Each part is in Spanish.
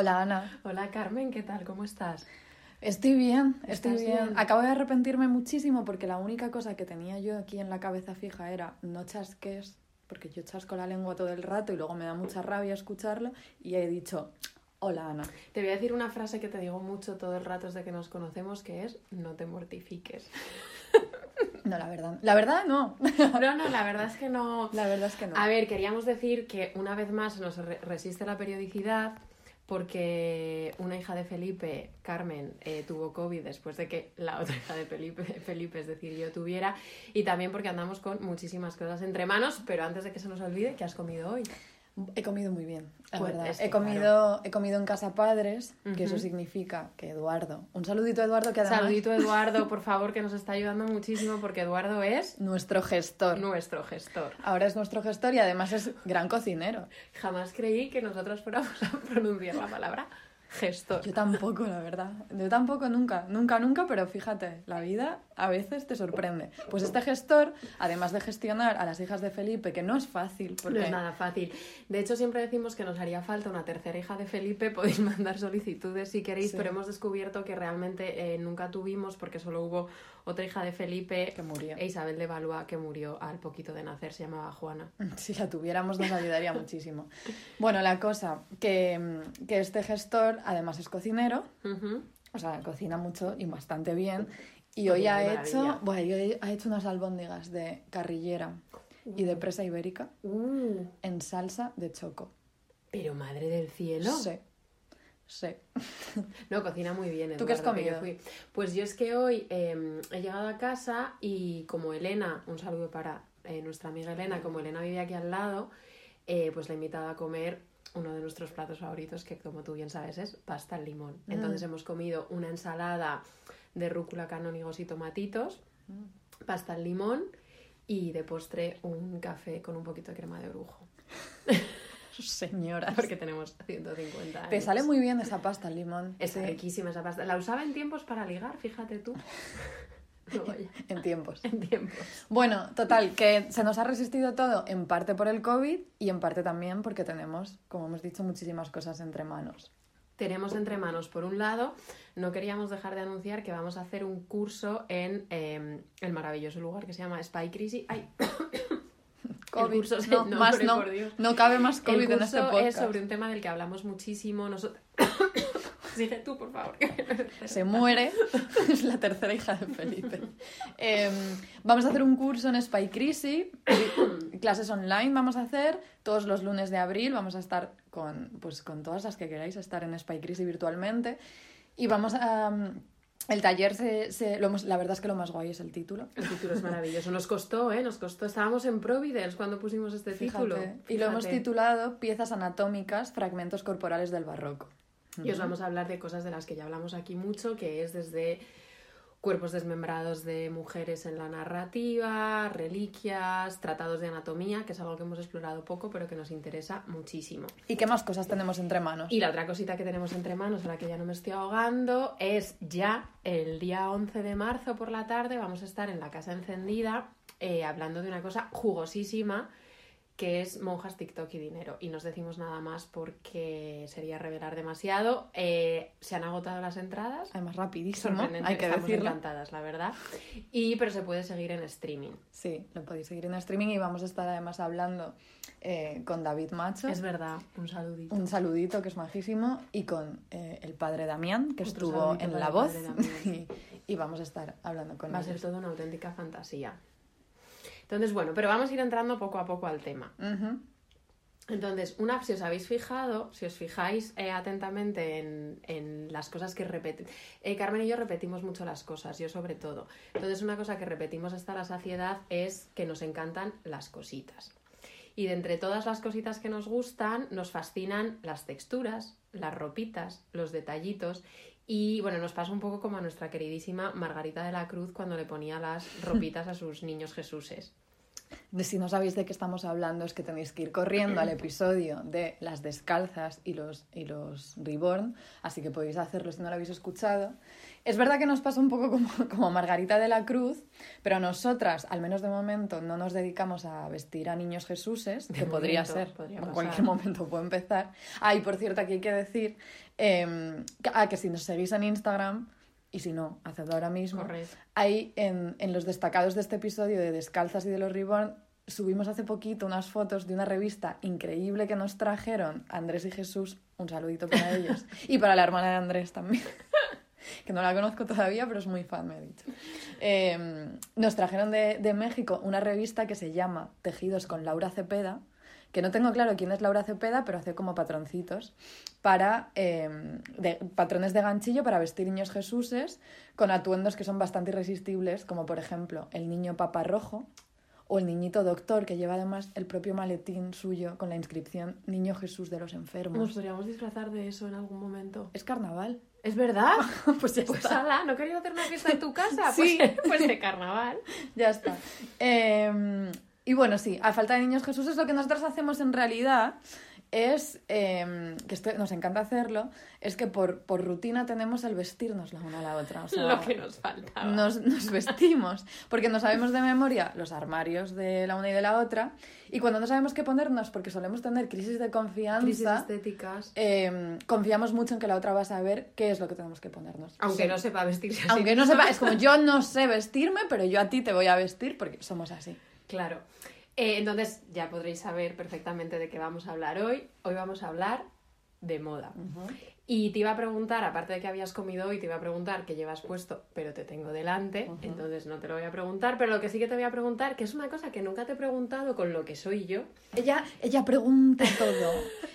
Hola Ana. Hola Carmen, ¿qué tal? ¿Cómo estás? Estoy bien, estoy ¿Estás bien. bien? Acabo de arrepentirme muchísimo porque la única cosa que tenía yo aquí en la cabeza fija era no chasques, porque yo chasco la lengua todo el rato y luego me da mucha rabia escucharlo y he dicho, hola Ana. Te voy a decir una frase que te digo mucho todo el rato desde que nos conocemos, que es no te mortifiques. No, la verdad, la verdad no. No, no, la verdad es que no. La verdad es que no. A ver, queríamos decir que una vez más nos re- resiste la periodicidad porque una hija de Felipe, Carmen, eh, tuvo COVID después de que la otra hija de Felipe, Felipe, es decir, yo tuviera, y también porque andamos con muchísimas cosas entre manos, pero antes de que se nos olvide, ¿qué has comido hoy? He comido muy bien, la Pues, verdad. he, comido, he comido en casa padres, que eso significa que Eduardo, un saludito a Eduardo que además Saludito Eduardo, por favor, que nos está ayudando muchísimo porque Eduardo es nuestro gestor. nuestro gestor. Ahora es nuestro gestor y además es gran cocinero. Jamás creí que nosotros fuéramos a pronunciar la palabra gestor. Yo tampoco, la verdad. Yo tampoco, nunca. Nunca, nunca, pero fíjate, la vida a veces te sorprende. Pues este gestor, además de gestionar a las hijas de Felipe, que no es fácil, porque No es nada fácil. De hecho, siempre decimos que nos haría falta una tercera hija de Felipe. Podéis mandar solicitudes si queréis, Sí. pero hemos descubierto que realmente eh, nunca tuvimos porque solo hubo otra hija de Felipe, Que murió. e Isabel de Valois, que murió al poquito de nacer, se llamaba Juana. si la tuviéramos nos ayudaría muchísimo. Bueno, la cosa, que, que este gestor además es cocinero, o sea, cocina mucho y bastante bien. Y hoy qué ha maravilla. hecho, bueno, hoy ha hecho unas albóndigas de carrillera y de presa ibérica Uh, en salsa de choco. pero madre del cielo. Sí, sí. No, cocina muy bien. ¿Tú qué has yo comido? fui. Pues yo es que hoy eh, he llegado a casa y como Elena, un saludo para eh, nuestra amiga Elena, como Elena vive aquí al lado, eh, pues la he invitado a comer uno de nuestros platos favoritos, que como tú bien sabes es pasta al limón. Mm. Entonces hemos comido una ensalada de rúcula, canónigos y tomatitos, Mm. pasta al limón y de postre un café con un poquito de crema de brujo. Señora. Porque tenemos 150 años. Te sale muy bien esa pasta al limón. Sí, riquísima esa pasta. La usaba en tiempos para ligar, fíjate tú. En tiempos. en tiempos. Bueno, total, que se nos ha resistido todo en parte por el COVID y en parte también porque tenemos, como hemos dicho, muchísimas cosas entre manos. Tenemos entre manos, por un lado, no queríamos dejar de anunciar que vamos a hacer un curso en eh, el maravilloso lugar que se llama Spy Crisis. ¡Ay! COVID, curso se- no, no, más no, no cabe más El COVID en curso este podcast. es sobre un tema del que hablamos muchísimo. Nosotros... Sigue tú, por favor. Se muere, es la tercera hija de Felipe. Eh, vamos a hacer un curso en Spy Crisis, clases online vamos a hacer, todos los lunes de abril vamos a estar con, pues, con todas las que queráis estar en Spy Crisis virtualmente y vamos a... um, el taller, se, se- lo la verdad es que lo más guay es el título. El título es maravilloso. Nos costó, ¿eh? Nos costó. Estábamos en Providence cuando pusimos este título. Fíjate. Y lo hemos titulado Piezas anatómicas, fragmentos corporales del barroco. Y os vamos a hablar de cosas de las que ya hablamos aquí mucho, que es desde cuerpos desmembrados de mujeres en la narrativa, reliquias, tratados de anatomía, que es algo que hemos explorado poco, pero que nos interesa muchísimo. ¿Y qué más cosas tenemos entre manos? Y la otra cosita que tenemos entre manos, a la que ya no me estoy ahogando, es ya el día 11 de marzo por la tarde vamos a estar en la Casa Encendida eh, hablando de una cosa jugosísima que es monjas, TikTok y dinero. Y no os decimos nada más porque sería revelar demasiado. Eh, se han agotado las entradas. Además, rapidísimo, Sorprendente, hay que estamos decirlo. encantadas, la verdad. Y pero se puede seguir en streaming. Sí, lo podéis seguir en streaming y vamos a estar además hablando eh, con David Macho. Es verdad, un saludito. Un saludito que es majísimo y con eh, el padre Damián que Otro estuvo en La Voz y, y vamos a estar hablando con Va a ser toda una auténtica fantasía. Entonces, bueno, pero vamos a ir entrando poco a poco al tema. Entonces, una, si os habéis fijado, si os fijáis eh, atentamente en, en las cosas que repetimos, Carmen y yo repetimos mucho las cosas, yo sobre todo. Entonces, una cosa que repetimos hasta la saciedad es que nos encantan las cositas. Y de entre todas las cositas que nos gustan, nos fascinan las texturas, las ropitas, los detallitos. Y bueno, nos pasa un poco como a nuestra queridísima Margarita de la Cruz cuando le ponía las ropitas a sus niños Jesuses. Si no sabéis de qué estamos hablando, es que tenéis que ir corriendo al episodio de las descalzas y los, y los reborn, así que podéis hacerlo si no lo habéis escuchado. Es verdad que nos pasa un poco como, como Margarita de la Cruz, pero nosotras, al menos de momento, no nos dedicamos a vestir a niños Jesuses, que De podría momento, ser, podría en pasar. cualquier momento puede empezar. Ah, y por cierto, aquí hay que decir eh, que, ah, que si nos seguís en Instagram, y si no, hacedlo ahora mismo, Correcto. Ahí en, en los destacados de este episodio de Descalzas y de los Reborn subimos hace poquito unas fotos de una revista increíble que nos trajeron Andrés y Jesús. Un saludito para ellos. Y para la hermana de Andrés también. que no la conozco todavía, pero es muy fan, me ha dicho. Eh, nos trajeron de, de México una revista que se llama Tejidos con Laura Cepeda, que no tengo claro quién es Laura Cepeda, pero hace como patroncitos para eh, de- patrones de ganchillo para vestir niños Jesuses con atuendos que son bastante irresistibles, como por ejemplo el niño papa rojo o el niñito doctor que lleva además el propio maletín suyo con la inscripción Niño Jesús de los Nos enfermos. podríamos disfrazar de eso en algún momento. Es carnaval. ¿Es verdad? pues ya Pues está. ala, ¿no querías hacer una fiesta en tu casa? Sí. Pues, pues de carnaval. Ya está. Eh, y bueno, sí, a falta de niños Jesús es lo que nosotros hacemos en realidad es, eh, que esto nos encanta hacerlo, es que por, por rutina tenemos el vestirnos la una a la otra. O sea, Lo que nos faltaba. nos, nos vestimos, porque no sabemos de memoria los armarios de la una y de la otra, y cuando no sabemos qué ponernos, porque solemos tener crisis de confianza, Crisis estéticas. eh, confiamos mucho en que la otra va a saber qué es lo que tenemos que ponernos. Aunque Sí. no sepa vestirse así. Aunque no sepa, es como yo no sé vestirme, pero yo a ti te voy a vestir porque somos así. Claro. Eh, entonces ya podréis saber perfectamente de qué vamos a hablar hoy. Hoy vamos a hablar de moda. Y te iba a preguntar, aparte de que habías comido hoy, te iba a preguntar qué llevas puesto, pero te tengo delante, entonces no te lo voy a preguntar, pero lo que sí que te voy a preguntar, que es una cosa que nunca te he preguntado con lo que soy yo, Ella, ella pregunta todo.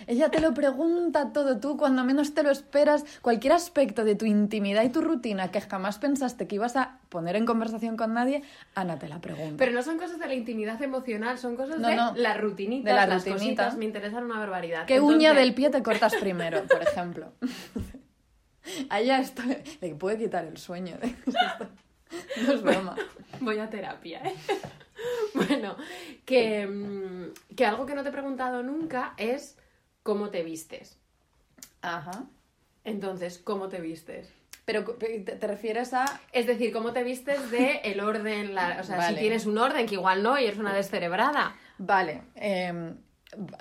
ella te lo pregunta todo. Tú, cuando menos te lo esperas, cualquier aspecto de tu intimidad y tu rutina que jamás pensaste que ibas a poner en conversación con nadie, Ana te la pregunta. pero no son cosas de la intimidad emocional, son cosas No, de no. las rutinitas, De la las rutinita. cositas, me interesan una barbaridad. ¿Qué uña del pie te cortas primero, por ejemplo? Allá estoy. Le puede quitar el sueño. No es broma. Voy a terapia, ¿eh? bueno, que, mm, que algo que no te he preguntado nunca es cómo te vistes. Ajá. Entonces, ¿cómo te vistes? Pero te, refieres a. Es decir, ¿cómo te vistes de el orden? La, o sea, Vale. si tienes un orden, que igual no, y eres una descerebrada. Vale. eh,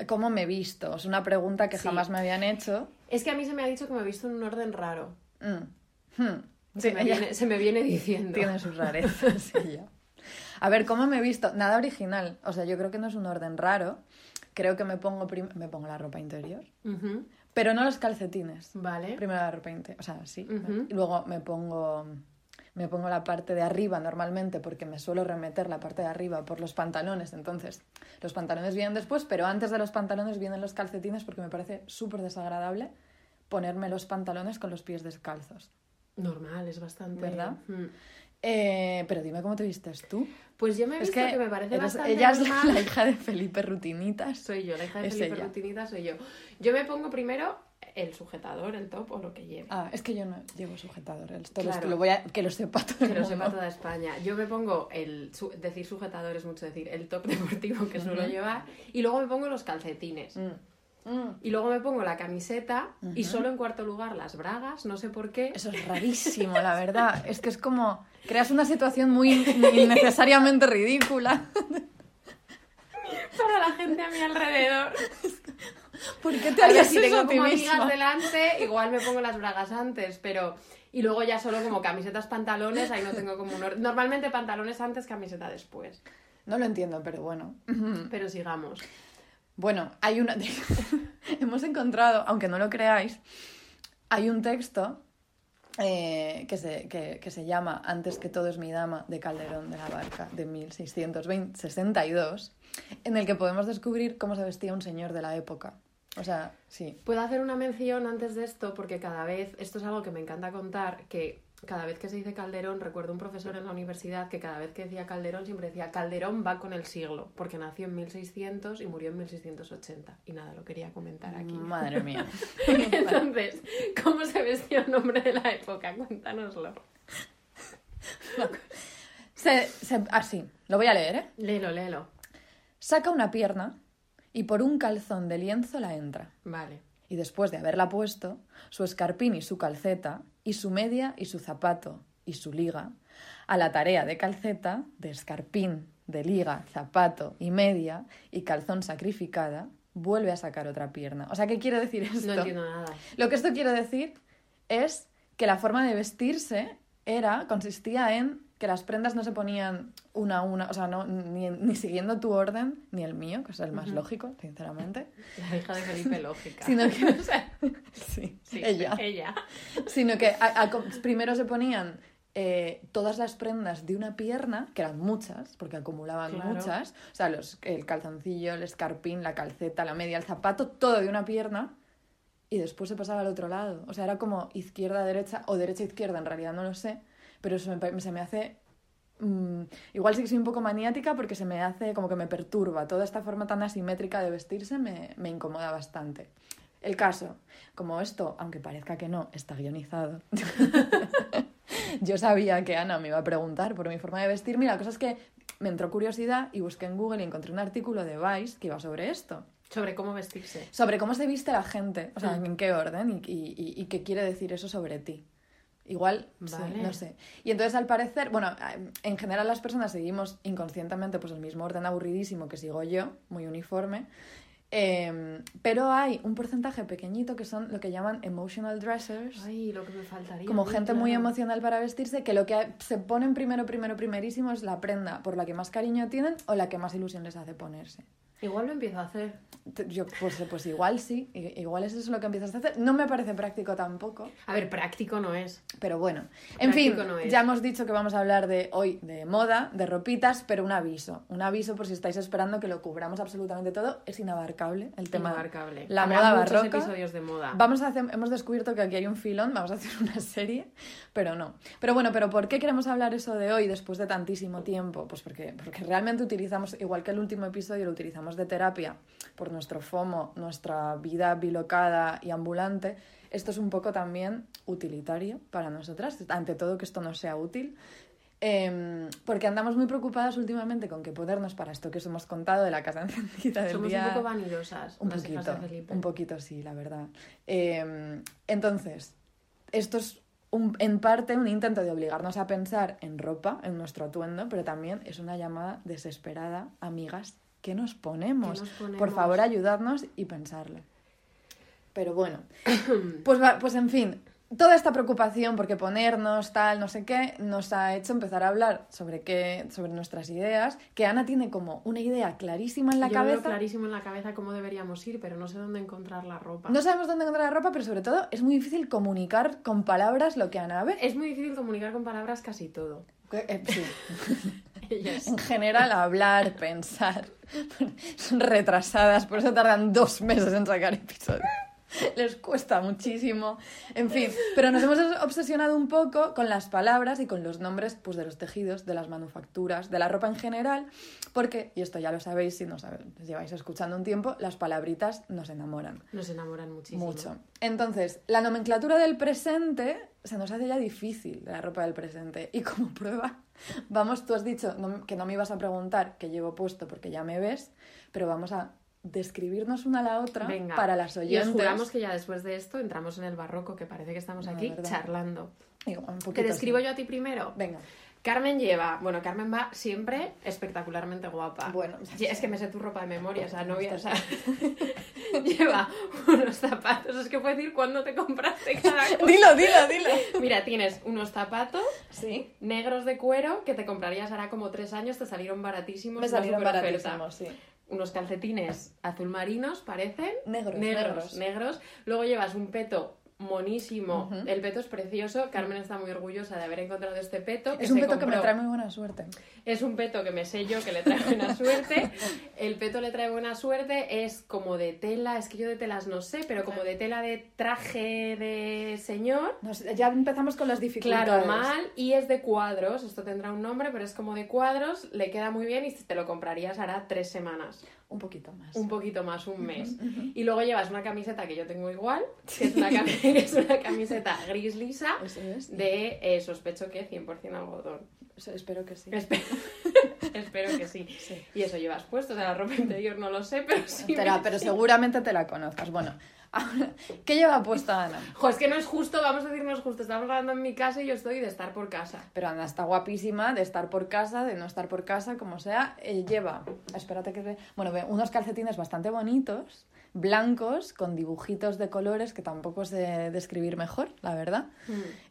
¿Cómo me he visto? Es una pregunta que Sí. jamás me habían hecho. Es que a mí se me ha dicho que me he visto en un orden raro. Mm. Hmm. Se, Sí, me, ella viene, se me viene diciendo. tiene sus rarezas ella. A ver, ¿cómo me he visto? Nada original. O sea, yo creo que no es un orden raro. Creo que me pongo, prim- me pongo la ropa interior, pero no los calcetines. Vale. Primero la ropa interior, o sea, sí. Y luego me pongo, me pongo la parte de arriba normalmente porque me suelo remeter la parte de arriba por los pantalones. Entonces, los pantalones vienen después, pero antes de los pantalones vienen los calcetines porque me parece súper desagradable ponerme los pantalones con los pies descalzos. Normal, es bastante. ¿Verdad? Mm. Eh, pero dime cómo te vistes tú. Pues yo me he Es visto que, que, me parece eres- bastante ella es la, normal. la hija de Felipe Rutinitas. Soy yo, la hija de Es Felipe ella. Rutinita soy yo. Yo me pongo primero el sujetador, el top o lo que lleve. Ah, es que yo no llevo sujetador. Esto Claro. lo voy a, que lo sepa todo Que el lo sepa toda España. Yo me pongo el. su- decir sujetador es mucho decir el top deportivo que suelo llevar. Y luego me pongo los calcetines. Mm. Mm. Y luego me pongo la camiseta. Y solo en cuarto lugar las bragas. No sé por qué. Eso es rarísimo, la verdad. Es que es como. Creas una situación muy innecesariamente ridícula. Para la gente a mi alrededor. ¿Por qué te A ver, harías si eso tengo como misma? amigas delante, igual me pongo las bragas antes, pero... Y luego ya solo como camisetas, pantalones, ahí no tengo como un. Normalmente pantalones antes, camiseta después. No lo entiendo, pero bueno. Pero sigamos. Bueno, hay una. Hemos encontrado, aunque no lo creáis, hay un texto eh, que, se, que, que se llama Antes que todo es mi dama de Calderón de la Barca de 1662, en el que podemos descubrir cómo se vestía un señor de la época. O sea, sí. Puedo hacer una mención antes de esto porque cada vez, esto es algo que me encanta contar, que cada vez que se dice Calderón, recuerdo un profesor en la universidad que cada vez que decía Calderón siempre decía Calderón va con el siglo, porque nació en 1600 y murió en 1680. Y nada, lo quería comentar aquí. Madre mía. Entonces, ¿cómo se vestía un hombre de la época? Cuéntanoslo. Se, se- así, lo voy a leer, ¿eh? Léelo, léelo. saca una pierna y por un calzón de lienzo la entra. Vale. Y después de haberla puesto, su escarpín y su calceta, y su media y su zapato, y su liga, a la tarea de calceta, de escarpín, de liga, zapato y media, y calzón sacrificada, vuelve a sacar otra pierna. O sea, ¿qué quiere decir esto? No entiendo nada. Lo que esto quiere decir es que la forma de vestirse era, consistía en que las prendas no se ponían una a una, o sea, no, ni, ni siguiendo tu orden, ni el mío, que es el más lógico, sinceramente, La hija de Felipe lógica. sino que, o sea, sí, Sí, ella, Ella. sino que a- a- primero se ponían eh, todas las prendas de una pierna, que eran muchas, porque acumulaban Claro. muchas, o sea, los, el calzoncillo, el escarpín, la calceta, la media, el zapato, todo de una pierna, y después se pasaba al otro lado. O sea, era como izquierda-derecha, o derecha-izquierda, en realidad no lo sé, pero eso me se me hace... mm, igual sí que soy un poco maniática porque se me hace como que me perturba. Toda esta forma tan asimétrica de vestirse me, me incomoda bastante. El caso, como esto, aunque parezca que no, está guionizado. Yo sabía que Ana me iba a preguntar por mi forma de vestirme y la cosa es que me entró curiosidad y busqué en Google y encontré un artículo de Vice que iba sobre esto. Sobre cómo vestirse. Sobre cómo se viste la gente, o sea, Mm. en qué orden y, y- y- y qué quiere decir eso sobre ti. Igual, sí, no sé. Y entonces al parecer, bueno, en general las personas seguimos inconscientemente pues el mismo orden aburridísimo que sigo yo, muy uniforme. Eh, pero hay un porcentaje pequeñito que son lo que llaman emotional dressers Ay, lo que me faltaría. como gente muy emocional para vestirse, que lo que se ponen primero, primero, primerísimo es la prenda por la que más cariño tienen o la que más ilusión les hace ponerse. Igual lo empiezo a hacer. Yo, pues, pues igual sí, igual es eso lo que empiezas a hacer. No me parece práctico tampoco, A ver, práctico no es. pero bueno. En fin, no es. ya hemos dicho que vamos a hablar de hoy de moda, de ropitas, pero un aviso. Un aviso por si estáis esperando que lo cubramos absolutamente todo. Es inabarcable el tema. Inabarcable. La Habrá moda barroca. episodios de moda. Vamos a hacer, hemos descubierto que aquí hay un filón, vamos a hacer una serie, pero no. Pero bueno, pero ¿por qué queremos hablar eso de hoy después de tantísimo tiempo? Pues porque, porque realmente utilizamos, igual que el último episodio, lo utilizamos de terapia por nuestro FOMO, nuestra vida bilocada y ambulante. Esto es un poco también utilitario para nosotras, ante todo que esto no sea útil. Em, porque andamos muy preocupadas últimamente con que ponernos para esto que os hemos contado de la casa encendida del Somos día. un poco vanidosas. Un las poquito, de Felipe. un poquito sí, la verdad. Eh, entonces, esto es un- en parte un intento de obligarnos a pensar en ropa, en nuestro atuendo, pero también es una llamada desesperada, amigas, ¿qué nos ponemos? ¿Qué nos Por favor, ayudadnos y pensarlo. Pero bueno, pues, va- pues en fin, toda esta preocupación porque ponernos tal, no sé qué, nos ha hecho empezar a hablar sobre qué, sobre nuestras ideas, que Ana tiene como una idea clarísima en la Yo veo cabeza. clarísimo en la cabeza cómo deberíamos ir, pero no sé dónde encontrar la ropa. No sabemos dónde encontrar la ropa, pero sobre todo es muy difícil comunicar con palabras lo que Ana ve. Es muy difícil comunicar con palabras casi todo. Eh, sí. Ellas. En general, hablar, pensar. Son retrasadas, por eso tardan dos meses en sacar episodios. Les cuesta muchísimo. En fin, pero nos hemos obsesionado un poco con las palabras y con los nombres pues, de los tejidos, de las manufacturas, de la ropa en general, porque, y esto ya lo sabéis si nos lleváis escuchando un tiempo, las palabritas nos enamoran. Nos enamoran muchísimo. Mucho. Entonces, la nomenclatura del presente se nos hace ya difícil, la ropa del presente. Y como prueba, vamos, tú has dicho no- que no me ibas a preguntar qué llevo puesto porque ya me ves, pero vamos a describirnos una a la otra Venga. para las Y os oyentes. juramos que ya después de esto entramos en el barroco, que parece que estamos No, aquí charlando. Digo, un ¿Te describo sí. yo a ti primero? Venga. Carmen lleva, bueno, Carmen va siempre espectacularmente guapa. Bueno, Sí, es que me sé tu ropa de memoria, o sea, no voy a... o sea, lleva unos zapatos, es que puedo decir cuándo te compraste cada cosa. Dilo, dilo, dilo. Mira, tienes unos zapatos Sí. negros de cuero que te comprarías ahora como tres años, te salieron baratísimos. Me salieron baratísimos, sí. Unos calcetines azul marinos, parecen. Negros, negros, negros. negros. Luego llevas un peto monísimo. El peto es precioso. Carmen está muy orgullosa de haber encontrado este peto. Es un peto que me trae muy buena suerte. Es un peto que me sé yo que le trae buena suerte. El peto le trae buena suerte. Es como de tela, es que yo de telas no sé, pero como de tela de traje de señor. Nos- ya empezamos con las dificultades. Claro, mal. Y es de cuadros. Esto tendrá un nombre, pero es como de cuadros. Le queda muy bien y te lo comprarías hará tres semanas. Un poquito más. Un poquito más, un mes. Y luego llevas una camiseta que yo tengo igual, que es una, es camiseta gris lisa es. de, eh, sospecho que 100% algodón. Espero que sí. Espe- Espero que sí. Sí. Y eso llevas puesto, o sea, la ropa interior no lo sé, pero sí. Te la- pero seguramente te la conozcas. Bueno, ¿qué lleva puesta Ana? Jo, es que no es justo, vamos a decir no es justo. Estamos hablando en mi casa y yo estoy de estar por casa. Pero Ana está guapísima de estar por casa, de no estar por casa, como sea. Eh, lleva, espérate que ve, bueno, ve unos calcetines bastante bonitos, blancos, con dibujitos de colores que tampoco sé describir mejor, la verdad.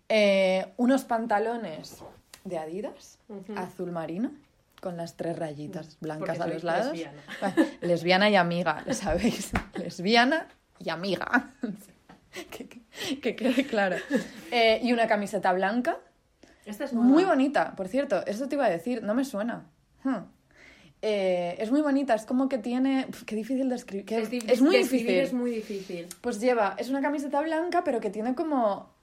Eh, unos pantalones de Adidas, azul marino, con las tres rayitas blancas Porque a los lados. lesbiana. Bueno, lesbiana y amiga, lo sabéis. lesbiana y amiga. que, que- que quede claro. Eh, y una camiseta blanca. Esta es Muy bonita, por cierto, eso te iba a decir, no me suena. Hmm. Eh, es muy bonita, es como que tiene... Uf, qué difícil de escribir. que- Es, muy describir difícil. Es muy difícil. Pues lleva, es una camiseta blanca, pero que tiene como.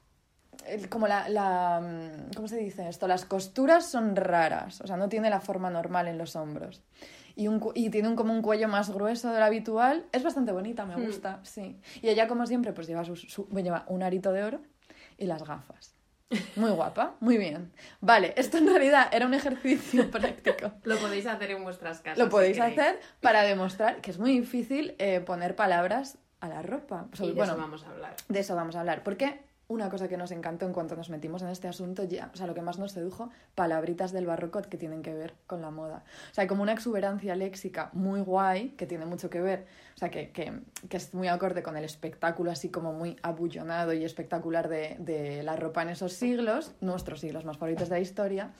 Como la, la. mm, ¿Cómo se dice esto? Las costuras son raras, o sea, no tiene la forma normal en los hombros. Y, un, y tiene un, como un cuello más grueso del habitual. Es bastante bonita, me Hmm. gusta, sí. Y ella, como siempre, pues lleva, su, su- lleva un arito de oro y las gafas. Muy guapa, muy bien. Vale, esto en realidad era un ejercicio práctico. Lo podéis hacer en vuestras casas. Lo podéis hacer para demostrar que es muy difícil eh, poner palabras a la ropa. Y de bueno, eso vamos a hablar. de eso vamos a hablar. Porque una cosa que nos encantó en cuanto nos metimos en este asunto, ya, o sea, lo que más nos sedujo, palabritas del barroco que tienen que ver con la moda. O sea, como una exuberancia léxica muy guay, que tiene mucho que ver, o sea, que, que, que es muy acorde con el espectáculo así como muy abullonado y espectacular de, de la ropa en esos siglos, nuestros siglos más favoritos de la historia.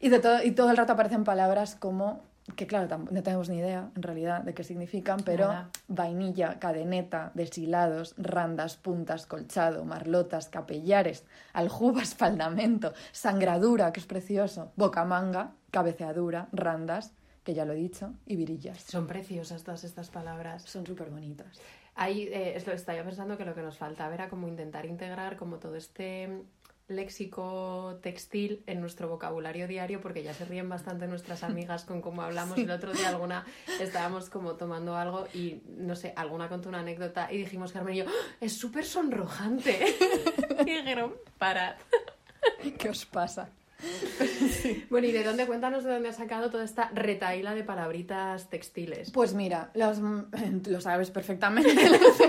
Y, de todo, y todo el rato aparecen palabras como, que claro, no tenemos ni idea en realidad de qué significan, pero Nada. vainilla, cadeneta, deshilados, randas, puntas, colchado, marlotas, capellares, aljubas, faldamento, sangradura, que es precioso, bocamanga, cabeceadura, randas, que ya lo he dicho, y virillas. Son preciosas todas estas palabras. Son súper bonitas. Ahí eh, estaba pensando que lo que nos faltaba era como intentar integrar como todo este léxico textil en nuestro vocabulario diario porque ya se ríen bastante nuestras amigas con cómo hablamos Sí. el otro día alguna estábamos como tomando algo y no sé alguna contó una anécdota y dijimos Carmen y yo "¡Ah! es súper sonrojante y dijeron para ¿Qué os pasa? bueno y de dónde cuéntanos de dónde has sacado toda esta retaíla de palabritas textiles Pues mira, los, lo sabes perfectamente.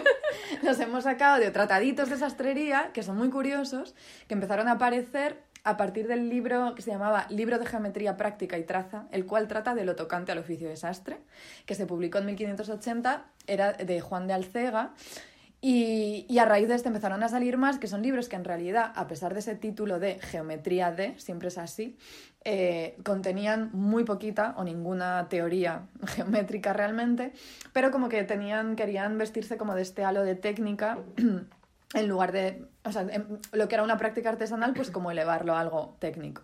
los hemos sacado de trataditos de sastrería, que son muy curiosos, que empezaron a aparecer a partir del libro que se llamaba Libro de Geometría Práctica y Traza, el cual trata de lo tocante al oficio de sastre, que se publicó en 1580, era de Juan de Alcega. Y, y a raíz de este empezaron a salir más, que son libros que en realidad, a pesar de ese título de Geometría de, siempre es así, eh, contenían muy poquita o ninguna teoría geométrica realmente, pero como que tenían, querían vestirse como de este halo de técnica en lugar de, o sea, lo que era una práctica artesanal, pues como elevarlo a algo técnico.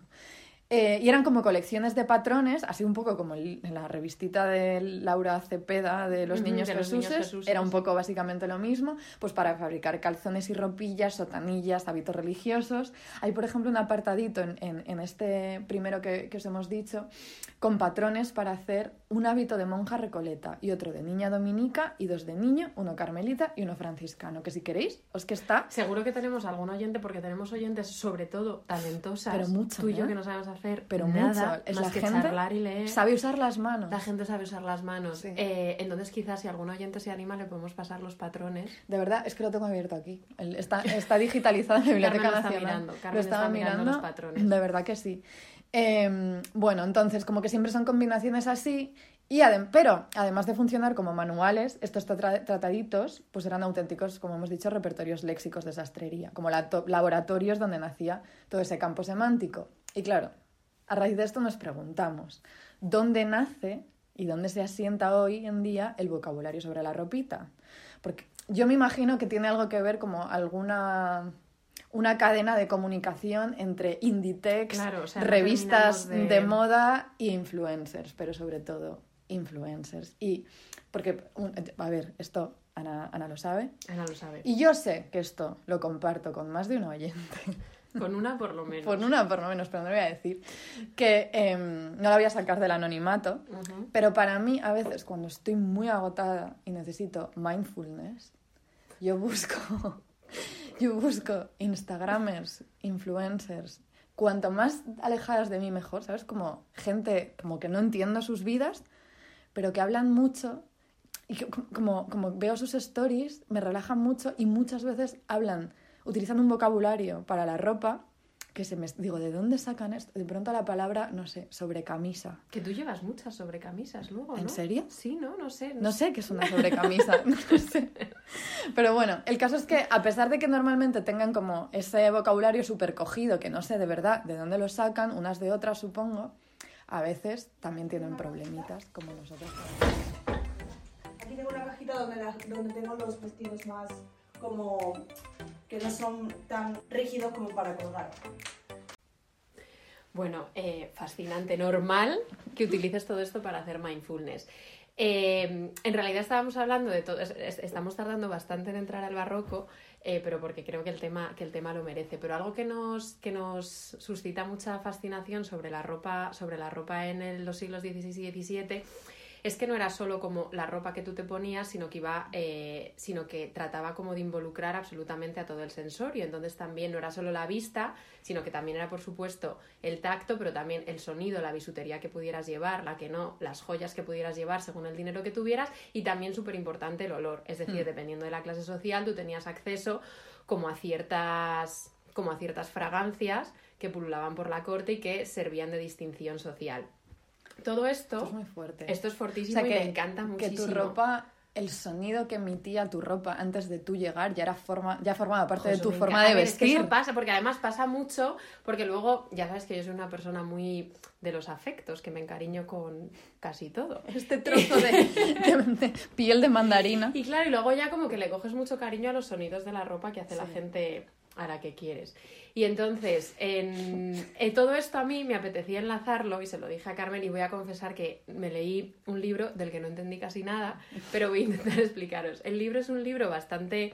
Eh, y eran como colecciones de patrones, así un poco como el- en la revistita de Laura Cepeda de los niños de los Jesuses, niños Jesuses. era un poco básicamente lo mismo, pues para fabricar calzones y ropillas, sotanillas, hábitos religiosos. Hay, por ejemplo, un apartadito en, en- en este primero que, que os hemos dicho, con patrones para hacer un hábito de monja recoleta y otro de niña dominica y dos de niño, uno carmelita y uno franciscano, que si queréis, os que está Seguro que tenemos algún oyente, porque tenemos oyentes, sobre todo talentosas. Pero mucho, Tú y yo ¿eh? que no sabemos hacer Pero nada mucho. Es más la que gente charlar y leer. sabe usar las manos. La gente sabe usar las manos. Sí. Eh, entonces, quizás si algún oyente se anima, le podemos pasar los patrones. De verdad, es que lo tengo abierto aquí. Está, está digitalizado en la Biblioteca Carmen lo está Nacional. mirando, Carmen lo estaba está mirando mirando. los patrones. De verdad que sí. Eh, bueno, entonces, como que siempre son combinaciones así. Y adem- pero además de funcionar como manuales, estos tra- trataditos pues eran auténticos, como hemos dicho, repertorios léxicos de sastrería, como la- laboratorios donde nacía todo ese campo semántico. Y claro, a raíz de esto nos preguntamos, ¿dónde nace y dónde se asienta hoy en día el vocabulario sobre la ropita? Porque yo me imagino que tiene algo que ver como alguna una cadena de comunicación entre Inditex, Claro, o sea, no revistas de... de- moda y influencers, pero sobre todo influencers. Y porque, a ver, esto Ana, Ana lo sabe. Ana lo sabe. Y yo sé que esto lo comparto con más de un oyente. Con una por lo menos. Por una, por lo menos, pero no lo voy a decir. Que em, no la voy a sacar del anonimato. Pero para mí, a veces, cuando estoy muy agotada y necesito mindfulness, yo busco, yo busco Instagramers, influencers, cuanto más alejadas de mí mejor, ¿sabes? Como gente como que no entiendo sus vidas, pero que hablan mucho y que, como, como veo sus stories, me relajan mucho y muchas veces hablan utilizando un vocabulario para la ropa que se me... Digo, ¿de dónde sacan esto? De pronto la palabra, no sé, sobrecamisa. Que tú llevas muchas sobrecamisas luego, ¿no? ¿En serio? Sí, ¿no? No sé. No sé qué es una sobrecamisa, no sé. Pero bueno, el caso es que a pesar de que normalmente tengan como ese vocabulario súper cogido, que no sé de verdad de dónde lo sacan, unas de otras supongo, a veces también tienen problemitas, como nosotros. Aquí tengo una cajita donde, la- donde tengo los vestidos más como que no son tan rígidos como para colgar. Bueno, eh, fascinante, normal que utilices todo esto para hacer mindfulness. Eh, en realidad estábamos hablando de todo, es- es- estamos tardando bastante en entrar al barroco, eh, pero porque creo que el tema, que el tema lo merece. Pero algo que nos, que nos suscita mucha fascinación sobre la ropa, sobre la ropa en los siglos XVI y XVII es que no era solo como la ropa que tú te ponías, sino que iba, eh, sino que trataba como de involucrar absolutamente a todo el sensorio. Entonces también no era solo la vista, sino que también era, por supuesto, el tacto, pero también el sonido, la bisutería que pudieras llevar, la que no, las joyas que pudieras llevar según el dinero que tuvieras, y también súper importante el olor. Es decir, dependiendo de la clase social, tú tenías acceso como a ciertas como a ciertas fragancias que pululaban por la corte y que servían de distinción social. Todo esto, Esto es muy fuerte. esto es o fortísimo sea, y que, me encanta que muchísimo. tu ropa, el sonido que emitía tu ropa antes de tú llegar ya era forma, ya formaba parte de tu forma encanta. de ver, es que vestir. eso pasa, porque además pasa mucho, porque luego, ya sabes que yo soy una persona muy de los afectos, que me encariño con casi todo. Este trozo de, de- de piel de mandarina. Y claro, y luego ya como que le coges mucho cariño a los sonidos de la ropa que hace la gente a la que quieres. Y entonces, en, en todo esto a mí me apetecía enlazarlo y se lo dije a Carmen y voy a confesar que me leí un libro del que no entendí casi nada, pero voy a intentar explicaros. El libro es un libro bastante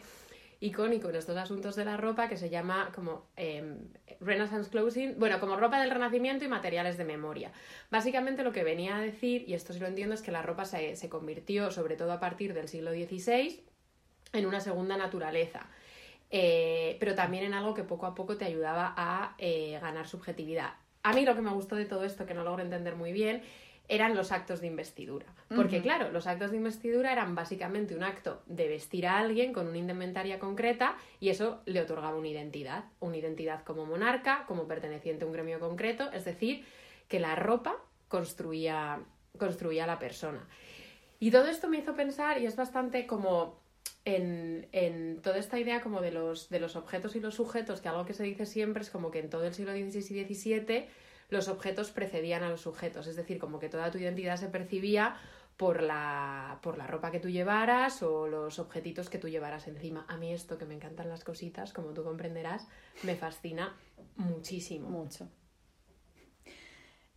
icónico en estos asuntos de la ropa que se llama como eh, Renaissance Clothing, bueno, como ropa del Renacimiento y materiales de memoria. Básicamente lo que venía a decir, y esto sí lo entiendo, es que la ropa se, se convirtió, sobre todo a partir del siglo XVI, en una segunda naturaleza. Eh, pero también en algo que poco a poco te ayudaba a eh, ganar subjetividad. A mí lo que me gustó de todo esto, que no logro entender muy bien, eran los actos de investidura. Porque claro, los actos de investidura eran básicamente un acto de vestir a alguien con una indumentaria concreta y eso le otorgaba una identidad. Una identidad como monarca, como perteneciente a un gremio concreto, es decir, que la ropa construía, construía a la persona. Y todo esto me hizo pensar, y es bastante como en, en toda esta idea como de los, de los objetos y los sujetos, que algo que se dice siempre es como que en todo el siglo XVI y XVII los objetos precedían a los sujetos, es decir, como que toda tu identidad se percibía por la, por la ropa que tú llevaras o los objetitos que tú llevaras encima. A mí esto, que me encantan las cositas, como tú comprenderás, me fascina muchísimo. Mucho.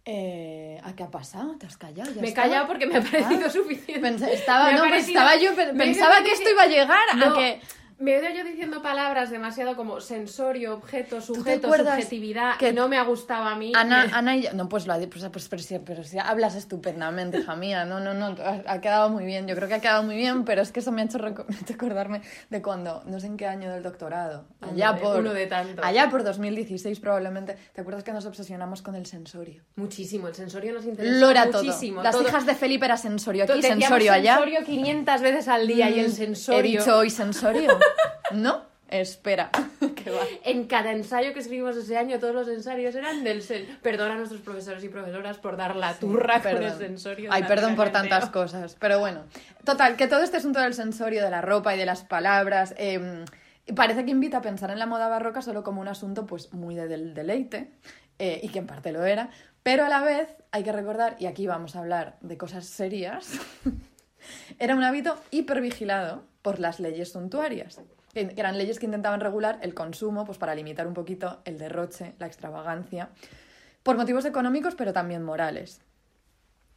Eh, ¿A qué ha pasado? ¿Te has callado? ¿Ya Me he callado porque me ha parecido Ah. suficiente. Estaba, no, parecido- estaba yo, pensaba que esto iba a llegar a que... Me he ido yo diciendo palabras demasiado como sensorio, objeto, sujeto, subjetividad, que no me ha gustado a mí. Ana, Ana y yo, no, pues lo ha di- pues, pues, pero, sí, pero sí, hablas estupendamente, hija mía, no, no, no, ha, ha quedado muy bien, yo creo que ha quedado muy bien, pero es que eso me ha hecho, reco- me ha hecho acordarme de cuando, no sé en qué año del doctorado, allá por, uno de tantos. allá por 2016 probablemente, ¿te acuerdas que nos obsesionamos con el sensorio? Muchísimo, el sensorio nos interesa Lo era todo, muchísimo. las todo. hijas de Felipe era sensorio aquí, sensorio allá. sensorio 500 veces al día y el Mm, sensorio... He dicho hoy sensorio, ¿no? Espera, va. En cada ensayo que escribimos ese año, todos los ensayos eran del sen... Perdona a nuestros profesores y profesoras por dar la turra con el Perdón. sensorio. Ay, perdón por tantas cosas. Pero bueno, total, que todo este asunto del sensorio, de la ropa y de las palabras, eh, parece que invita a pensar en la moda barroca solo como un asunto pues muy de- del deleite, eh, y que en parte lo era, pero a la vez hay que recordar, y aquí vamos a hablar de cosas serias, era un hábito hipervigilado por las leyes suntuarias, que eran leyes que intentaban regular el consumo pues para limitar un poquito el derroche, la extravagancia, por motivos económicos pero también morales.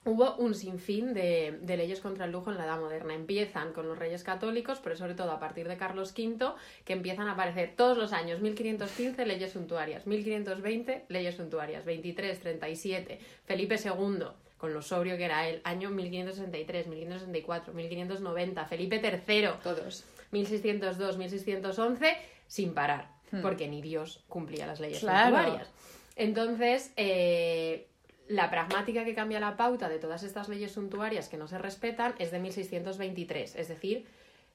Hubo un sinfín de, de leyes contra el lujo en la Edad Moderna. Empiezan con los reyes católicos, pero sobre todo a partir de Carlos V, que empiezan a aparecer todos los años. 1515, leyes suntuarias. 1520, leyes suntuarias. 23, 37, Felipe II, con lo sobrio que era él. Año 1563, 1564, 1590, Felipe III, Todos. 1602, 1611, sin parar, porque ni Dios cumplía las leyes Claro. suntuarias. Entonces, eh, la pragmática que cambia la pauta de todas estas leyes suntuarias que no se respetan es de 1623, es decir,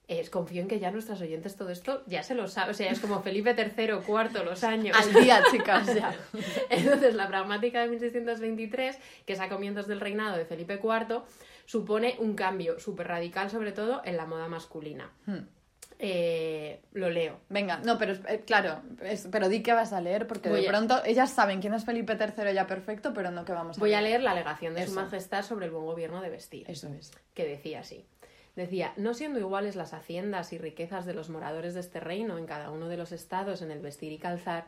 es, confío en que ya nuestras oyentes todo esto ya se lo saben, o sea, es como Felipe III, cuarto, los años. Al día, chicas, ya. Entonces, la pragmática de 1623, que es a comienzos del reinado de Felipe IV, supone un cambio súper radical, sobre todo en la moda masculina. Hmm. Eh, lo leo. Venga, no, pero eh, claro, es- pero di que vas a leer, porque Voy de a- pronto ellas saben quién es Felipe III ya perfecto, pero no que vamos a Voy a leer la alegación de Eso. su majestad sobre el buen gobierno de vestir. Eso es. que decía así. Decía, no siendo iguales las haciendas y riquezas de los moradores de este reino en cada uno de los estados en el vestir y calzar,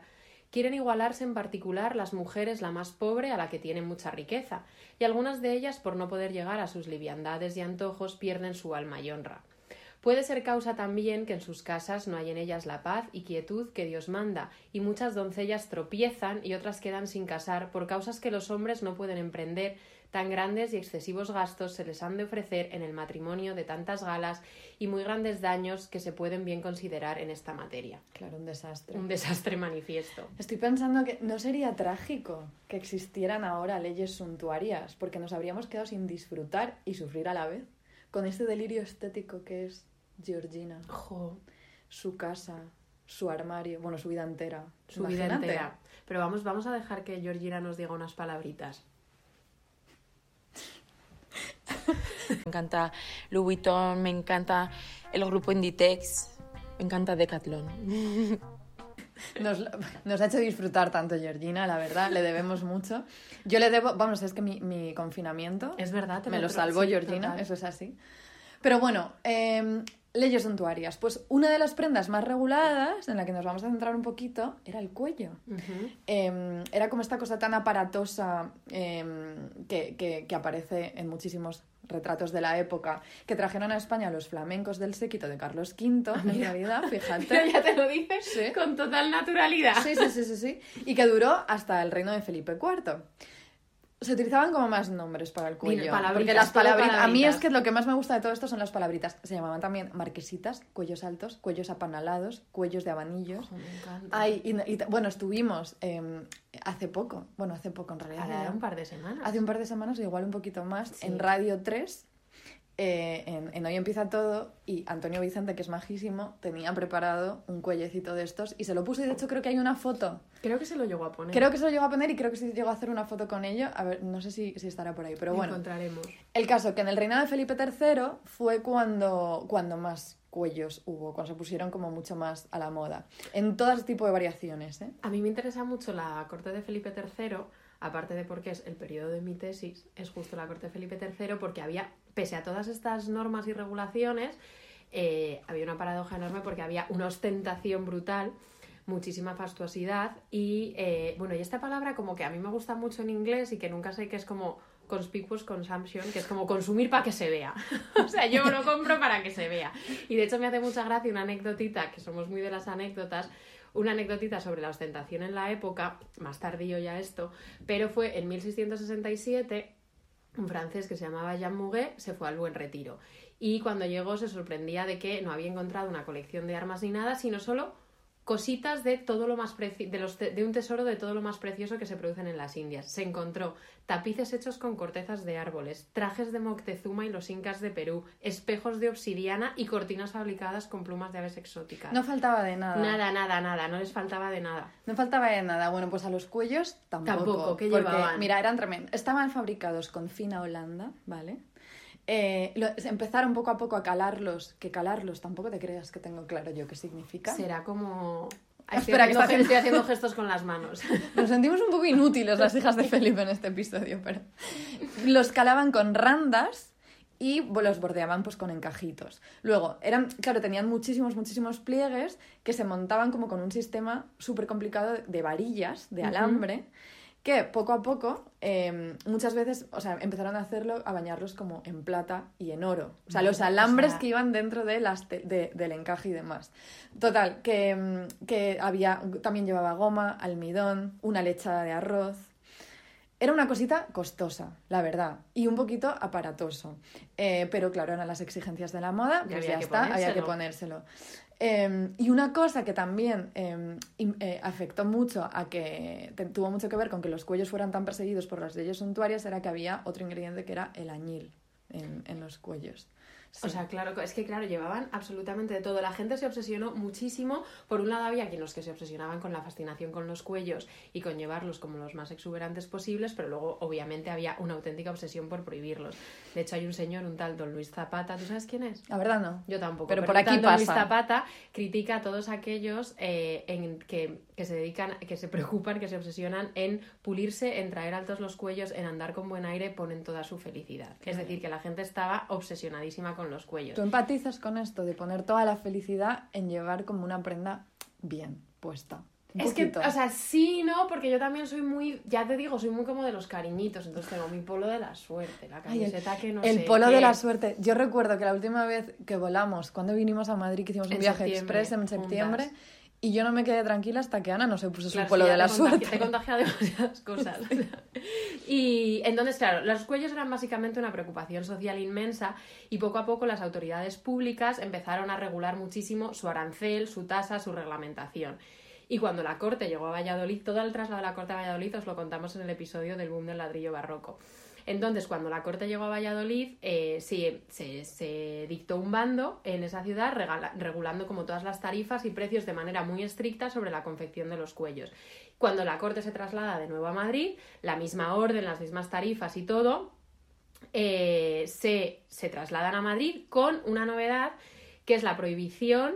quieren igualarse en particular las mujeres la más pobre a la que tienen mucha riqueza, y algunas de ellas, por no poder llegar a sus liviandades y antojos, pierden su alma y honra. Puede ser causa también que en sus casas no hay en ellas la paz y quietud que Dios manda, y muchas doncellas tropiezan y otras quedan sin casar por causas que los hombres no pueden emprender, tan grandes y excesivos gastos se les han de ofrecer en el matrimonio de tantas galas y muy grandes daños que se pueden bien considerar en esta materia. Claro, un desastre. Un desastre manifiesto. Estoy pensando que no sería trágico que existieran ahora leyes suntuarias, porque nos habríamos quedado sin disfrutar y sufrir a la vez con este delirio estético que es Georgina, Jo, su casa, su armario, bueno, su vida entera. su vida entera. Pero vamos, vamos a dejar que Georgina nos diga unas palabritas. Me encanta Louis Vuitton, me encanta el grupo Inditex, me encanta Decathlon. Nos, nos ha hecho disfrutar tanto Georgina, la verdad, le debemos mucho. Yo le debo, vamos, es que mi, mi confinamiento Es verdad, te me lo salvó Georgina, total. eso es así. Pero bueno, eh, leyes suntuarias. Pues una de las prendas más reguladas, en la que nos vamos a centrar un poquito, era el cuello. Eh, era como esta cosa tan aparatosa eh, que, que- que aparece en muchísimos retratos de la época que trajeron a España los flamencos del séquito de Carlos V, en realidad, Pero fíjate. ya te lo dices Sí. con total naturalidad. Sí, sí, sí, sí, sí. Y que duró hasta el reino de Felipe IV. Se utilizaban como más nombres para el cuello. porque las palabritas. A mí es que lo que más me gusta de todo esto son las palabritas. Se llamaban también marquesitas, cuellos altos, cuellos apanalados, cuellos de abanillos. Me encanta. Ay, y, y- bueno, estuvimos eh, hace poco, bueno, hace poco en realidad. Ya. un par de semanas. Hace un par de semanas, o igual un poquito más, Sí. en Radio 3, eh, en, en Hoy Empieza Todo, y Antonio Vicente, que es majísimo, tenía preparado un cuellecito de estos y se lo puso. Y de hecho, creo que hay una foto. Creo que se lo llegó a poner. Creo que se lo llegó a poner y creo que sí llegó a hacer una foto con ello. A ver, no sé si, si estará por ahí, pero bueno. encontraremos. El caso que en el reinado de Felipe III fue cuando, cuando más cuellos hubo, cuando se pusieron como mucho más a la moda. En todo tipo de variaciones, ¿eh? A mí me interesa mucho la corte de Felipe III, aparte de porque es el periodo de mi tesis, es justo la corte de Felipe III, porque había, pese a todas estas normas y regulaciones, eh, había una paradoja enorme porque había una ostentación brutal, muchísima fastuosidad y, eh, bueno, y esta palabra como que a mí me gusta mucho en inglés y que nunca sé que es como conspicuous consumption, que es como consumir para que se vea. o sea, yo lo compro para que se vea. Y de hecho me hace mucha gracia una anécdotita, que somos muy de las anécdotas, una anécdotita sobre la ostentación en la época, más tardío ya esto, pero fue en 1667 un francés que se llamaba Jean Mouguet se fue al buen retiro. Y cuando llegó se sorprendía de que no había encontrado una colección de armas ni nada, sino solo cositas de todo lo más preci- de, los de un tesoro de todo lo más precioso que se producen en las Indias. Se encontró tapices hechos con cortezas de árboles, trajes de Moctezuma y los incas de Perú, espejos de obsidiana y cortinas fabricadas con plumas de aves exóticas. No faltaba de nada. Nada, nada, nada, no les faltaba de nada. No faltaba de nada. Bueno, pues a los cuellos tampoco. Tampoco, ¿qué porque, llevaban? Mira, eran tremendos. Estaban fabricados con fina Holanda, ¿vale? Eh, lo- empezaron poco a poco a calarlos, que calarlos tampoco te creas que tengo claro yo qué significa. Será como... Espera, Estoy que haciendo, estoy haciendo gestos con las manos. Nos sentimos un poco inútiles las hijas de Felipe en este episodio, pero los calaban con randas y los bordeaban pues con encajitos. Luego, eran, claro, tenían muchísimos, muchísimos pliegues que se montaban como con un sistema súper complicado de varillas, de alambre, que poco a poco, eh, muchas veces, o sea, empezaron a hacerlo, a bañarlos como en plata y en oro. O sea, los o alambres sea- que iban dentro de las de- del encaje y demás. Total, que, mm, que había, también llevaba goma, almidón, una lechada de arroz. Era una cosita costosa, la verdad, y un poquito aparatoso. Eh, pero claro, eran las exigencias de la moda, pues había ya que está, había que ponérselo. Eh, y una cosa que también im- eh, afectó mucho a que tuvo mucho que ver con que los cuellos fueran tan perseguidos por las leyes suntuarias era que había otro ingrediente que era el añil en, en los cuellos. O Sí. sea, claro, es que claro, llevaban absolutamente de todo. La gente se obsesionó muchísimo. Por un lado había quien los que se obsesionaban con la fascinación con los cuellos y con llevarlos como los más exuberantes posibles, pero luego obviamente había una auténtica obsesión por prohibirlos. De hecho hay un señor, un tal Don Luis Zapata, ¿tú sabes quién es? La verdad no. Yo tampoco. Pero por un aquí tal Don Luis pasa. Zapata critica a todos aquellos eh, en que, que se dedican, que se preocupan, que se obsesionan en pulirse, en traer altos los cuellos, en andar con buen aire, ponen toda su felicidad. Es decir, que la gente estaba obsesionadísima con los cuellos. ¿Tú empatizas con esto de poner toda la felicidad en llevar como una prenda bien puesta? Un Es que, o sea, sí, no, porque yo también soy muy, ya te digo, soy muy como de los cariñitos, entonces tengo mi polo de la suerte, la Ay, el- camiseta que no el sé polo qué. de la suerte. Yo recuerdo que la última vez que volamos, cuando vinimos a Madrid, que hicimos un En viaje express en septiembre, juntas. Y yo no me quedé tranquila hasta que Ana no se puso Claro, su polo de la suerte. Te contagia demasiadas cosas. y entonces, claro, los cuellos eran básicamente una preocupación social inmensa y poco a poco las autoridades públicas empezaron a regular muchísimo su arancel, su tasa, su reglamentación. Y cuando la corte llegó a Valladolid, todo el traslado de la corte a Valladolid os lo contamos en el episodio del boom del ladrillo barroco. Entonces, cuando la corte llegó a Valladolid, eh, sí, se, dictó un bando en esa ciudad regulando como todas las tarifas y precios de manera muy estricta sobre la confección de los cuellos. Cuando la corte se traslada de nuevo a Madrid, la misma orden, las mismas tarifas y todo, eh, se, se trasladan a Madrid con una novedad que es la prohibición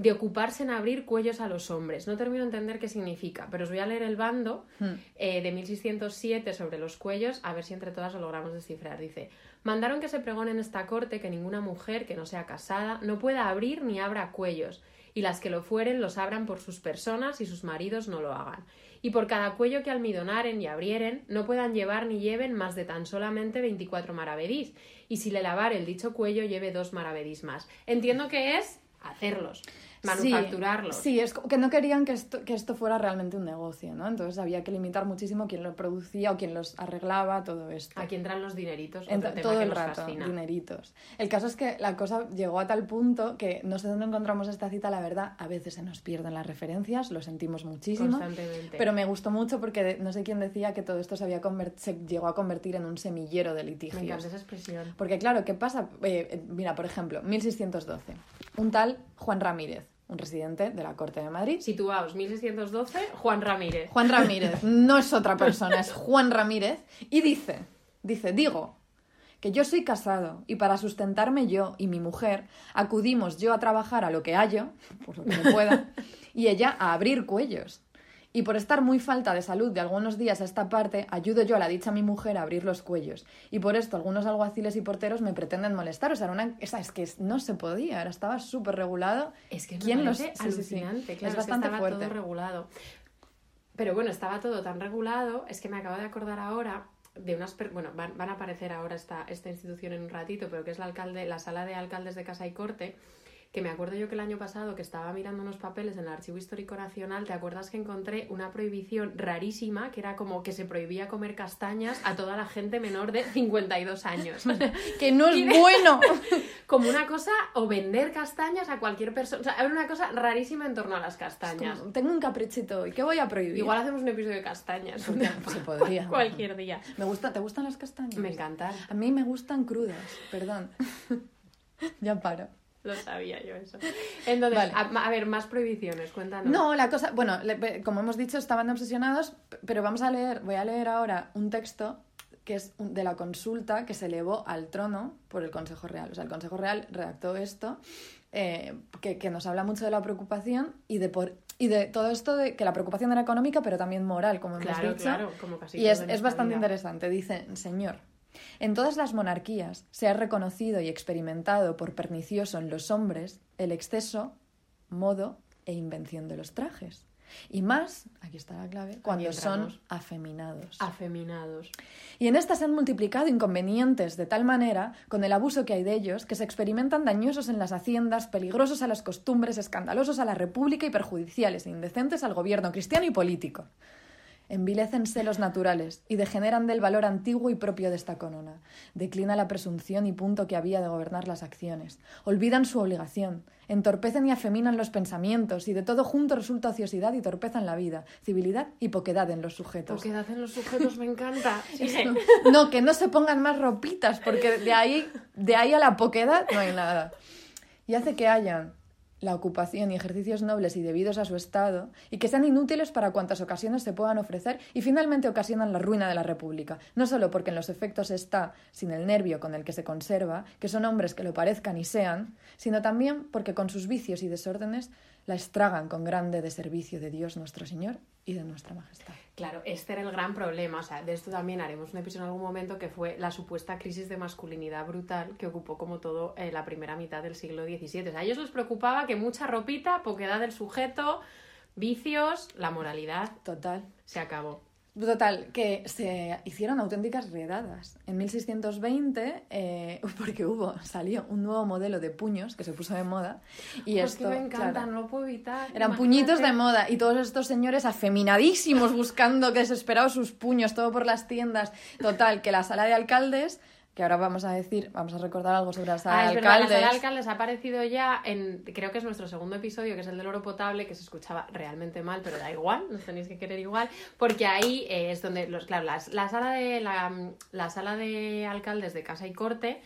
de ocuparse en abrir cuellos a los hombres. No termino de entender qué significa, pero os voy a leer el bando Hmm. eh, de 1607 sobre los cuellos, a ver si entre todas lo logramos descifrar. Dice, mandaron que se pregone en esta corte que ninguna mujer que no sea casada no pueda abrir ni abra cuellos, y las que lo fueren los abran por sus personas y sus maridos no lo hagan. Y por cada cuello que almidonaren y abrieren, no puedan llevar ni lleven más de tan solamente 24 maravedís, y si le lavar el dicho cuello lleve dos maravedís más. Entiendo que es hacerlos, manufacturarlos. Sí, sí, es que no querían que esto, que esto fuera realmente un negocio, ¿no? Entonces había que limitar muchísimo quién lo producía o quién los arreglaba, todo esto. Aquí entran los dineritos, otro Entra- tema todo que el nos rato, fascina. dineritos. El caso es que la cosa llegó a tal punto que no sé dónde encontramos esta cita, la verdad, a veces se nos pierden las referencias, lo sentimos muchísimo. Constantemente. Pero me gustó mucho porque no sé quién decía que todo esto se, había se llegó a convertir en un semillero de Me litigios. encanta esa expresión. Porque claro, ¿qué pasa? Eh, mira, por ejemplo, 1612. Un tal Juan Ramírez, un residente de la Corte de Madrid. Situaos, 1612, Juan Ramírez. Juan Ramírez, no es otra persona, es Juan Ramírez. Y dice, dice, digo, que yo soy casado y para sustentarme yo y mi mujer acudimos yo a trabajar a lo que hallo, por lo que me pueda, y ella a abrir cuellos. Y por estar muy falta de salud de algunos días a esta parte, ayudo yo a la dicha mi mujer a abrir los cuellos. Y por esto algunos alguaciles y porteros me pretenden molestar. O sea, era una, esa- es que no se podía, era, estaba súper regulado. Es que ¿Quién me los- parece sí, sí, sí. alucinante, Es claro, es, bastante que fuerte. todo regulado. Pero bueno, estaba todo tan regulado, es que me acabo de acordar ahora de unas per- bueno, van, van a aparecer ahora esta, esta institución en un ratito, pero que es la alcalde, la sala de alcaldes de Casa y Corte, que me acuerdo yo que el año pasado que estaba mirando unos papeles en el Archivo Histórico Nacional, ¿te acuerdas que encontré una prohibición rarísima que era como que se prohibía comer castañas a toda la gente menor de 52 años? ¡Que no Y es bueno! como una cosa o vender castañas a cualquier persona. O sea, era una cosa rarísima en torno a las castañas. Como, Tengo un caprichito hoy, ¿qué voy a prohibir? Igual hacemos un episodio de castañas. se podría. Cualquier día. Me gusta, ¿Te gustan las castañas? Me encantan. A mí me gustan crudas, perdón. ya paro. Lo sabía yo eso. Entonces, Vale. a, a ver, más prohibiciones, cuéntanos. No, la cosa, bueno, le- como hemos dicho, estaban obsesionados, pero vamos a leer, voy a leer ahora un texto que es de la consulta que se elevó al trono por el Consejo Real. O sea, el Consejo Real redactó esto, eh, que, que nos habla mucho de la preocupación y de, por, y de todo esto de que la preocupación era económica, pero también moral, como hemos Claro, dicho. claro, como casi Y es, es bastante vida. interesante. Dice, señor, en todas las monarquías se ha reconocido y experimentado por pernicioso en los hombres el exceso, modo e invención de los trajes. Y más, aquí está la clave, cuando son afeminados. Afeminados. Y en estas se han multiplicado inconvenientes de tal manera, con el abuso que hay de ellos, que se experimentan dañosos en las haciendas, peligrosos a las costumbres, escandalosos a la república y perjudiciales e indecentes al gobierno cristiano y político. Envilécense los naturales y degeneran del valor antiguo y propio de esta corona. Declina la presunción y punto que había de gobernar las acciones. Olvidan su obligación. Entorpecen y afeminan los pensamientos y de todo junto resulta ociosidad y torpeza en la vida, civilidad y poquedad en los sujetos. Poquedad en los sujetos me encanta. No, que no se pongan más ropitas, porque de ahí, de ahí a la poquedad no hay nada. Y hace que hayan la ocupación y ejercicios nobles y debidos a su estado, y que sean inútiles para cuantas ocasiones se puedan ofrecer, y finalmente ocasionan la ruina de la República, no solo porque en los efectos está, sin el nervio con el que se conserva, que son hombres que lo parezcan y sean, sino también porque con sus vicios y desórdenes la estragan con grande deservicio de Dios nuestro Señor y de nuestra Majestad. Claro, este era el gran problema. O sea, de esto también haremos un episodio en algún momento que fue la supuesta crisis de masculinidad brutal que ocupó como todo eh, la primera mitad del siglo XVII. O sea, a ellos les preocupaba que mucha ropita, poquedad del sujeto, vicios, la moralidad. Total. Se acabó. Total, que se hicieron auténticas redadas. En 1620, eh, porque hubo, salió un nuevo modelo de puños que se puso de moda. Y Es esto, que me encanta, claro, no lo puedo evitar. eran Imagínate. puñitos de moda y todos estos señores afeminadísimos buscando desesperados sus puños, todo por las tiendas. Total, que la sala de alcaldes, que ahora vamos a decir, vamos a recordar algo sobre la sala Ah, es de verdad, la alcaldes. sala de alcaldes ha aparecido ya en, creo que es nuestro segundo episodio, que es el del oro potable, que se escuchaba realmente mal, pero da igual, nos tenéis que querer igual, porque ahí eh, es donde, los, claro, las- la, sala de, la, la sala de alcaldes de Casa y Corte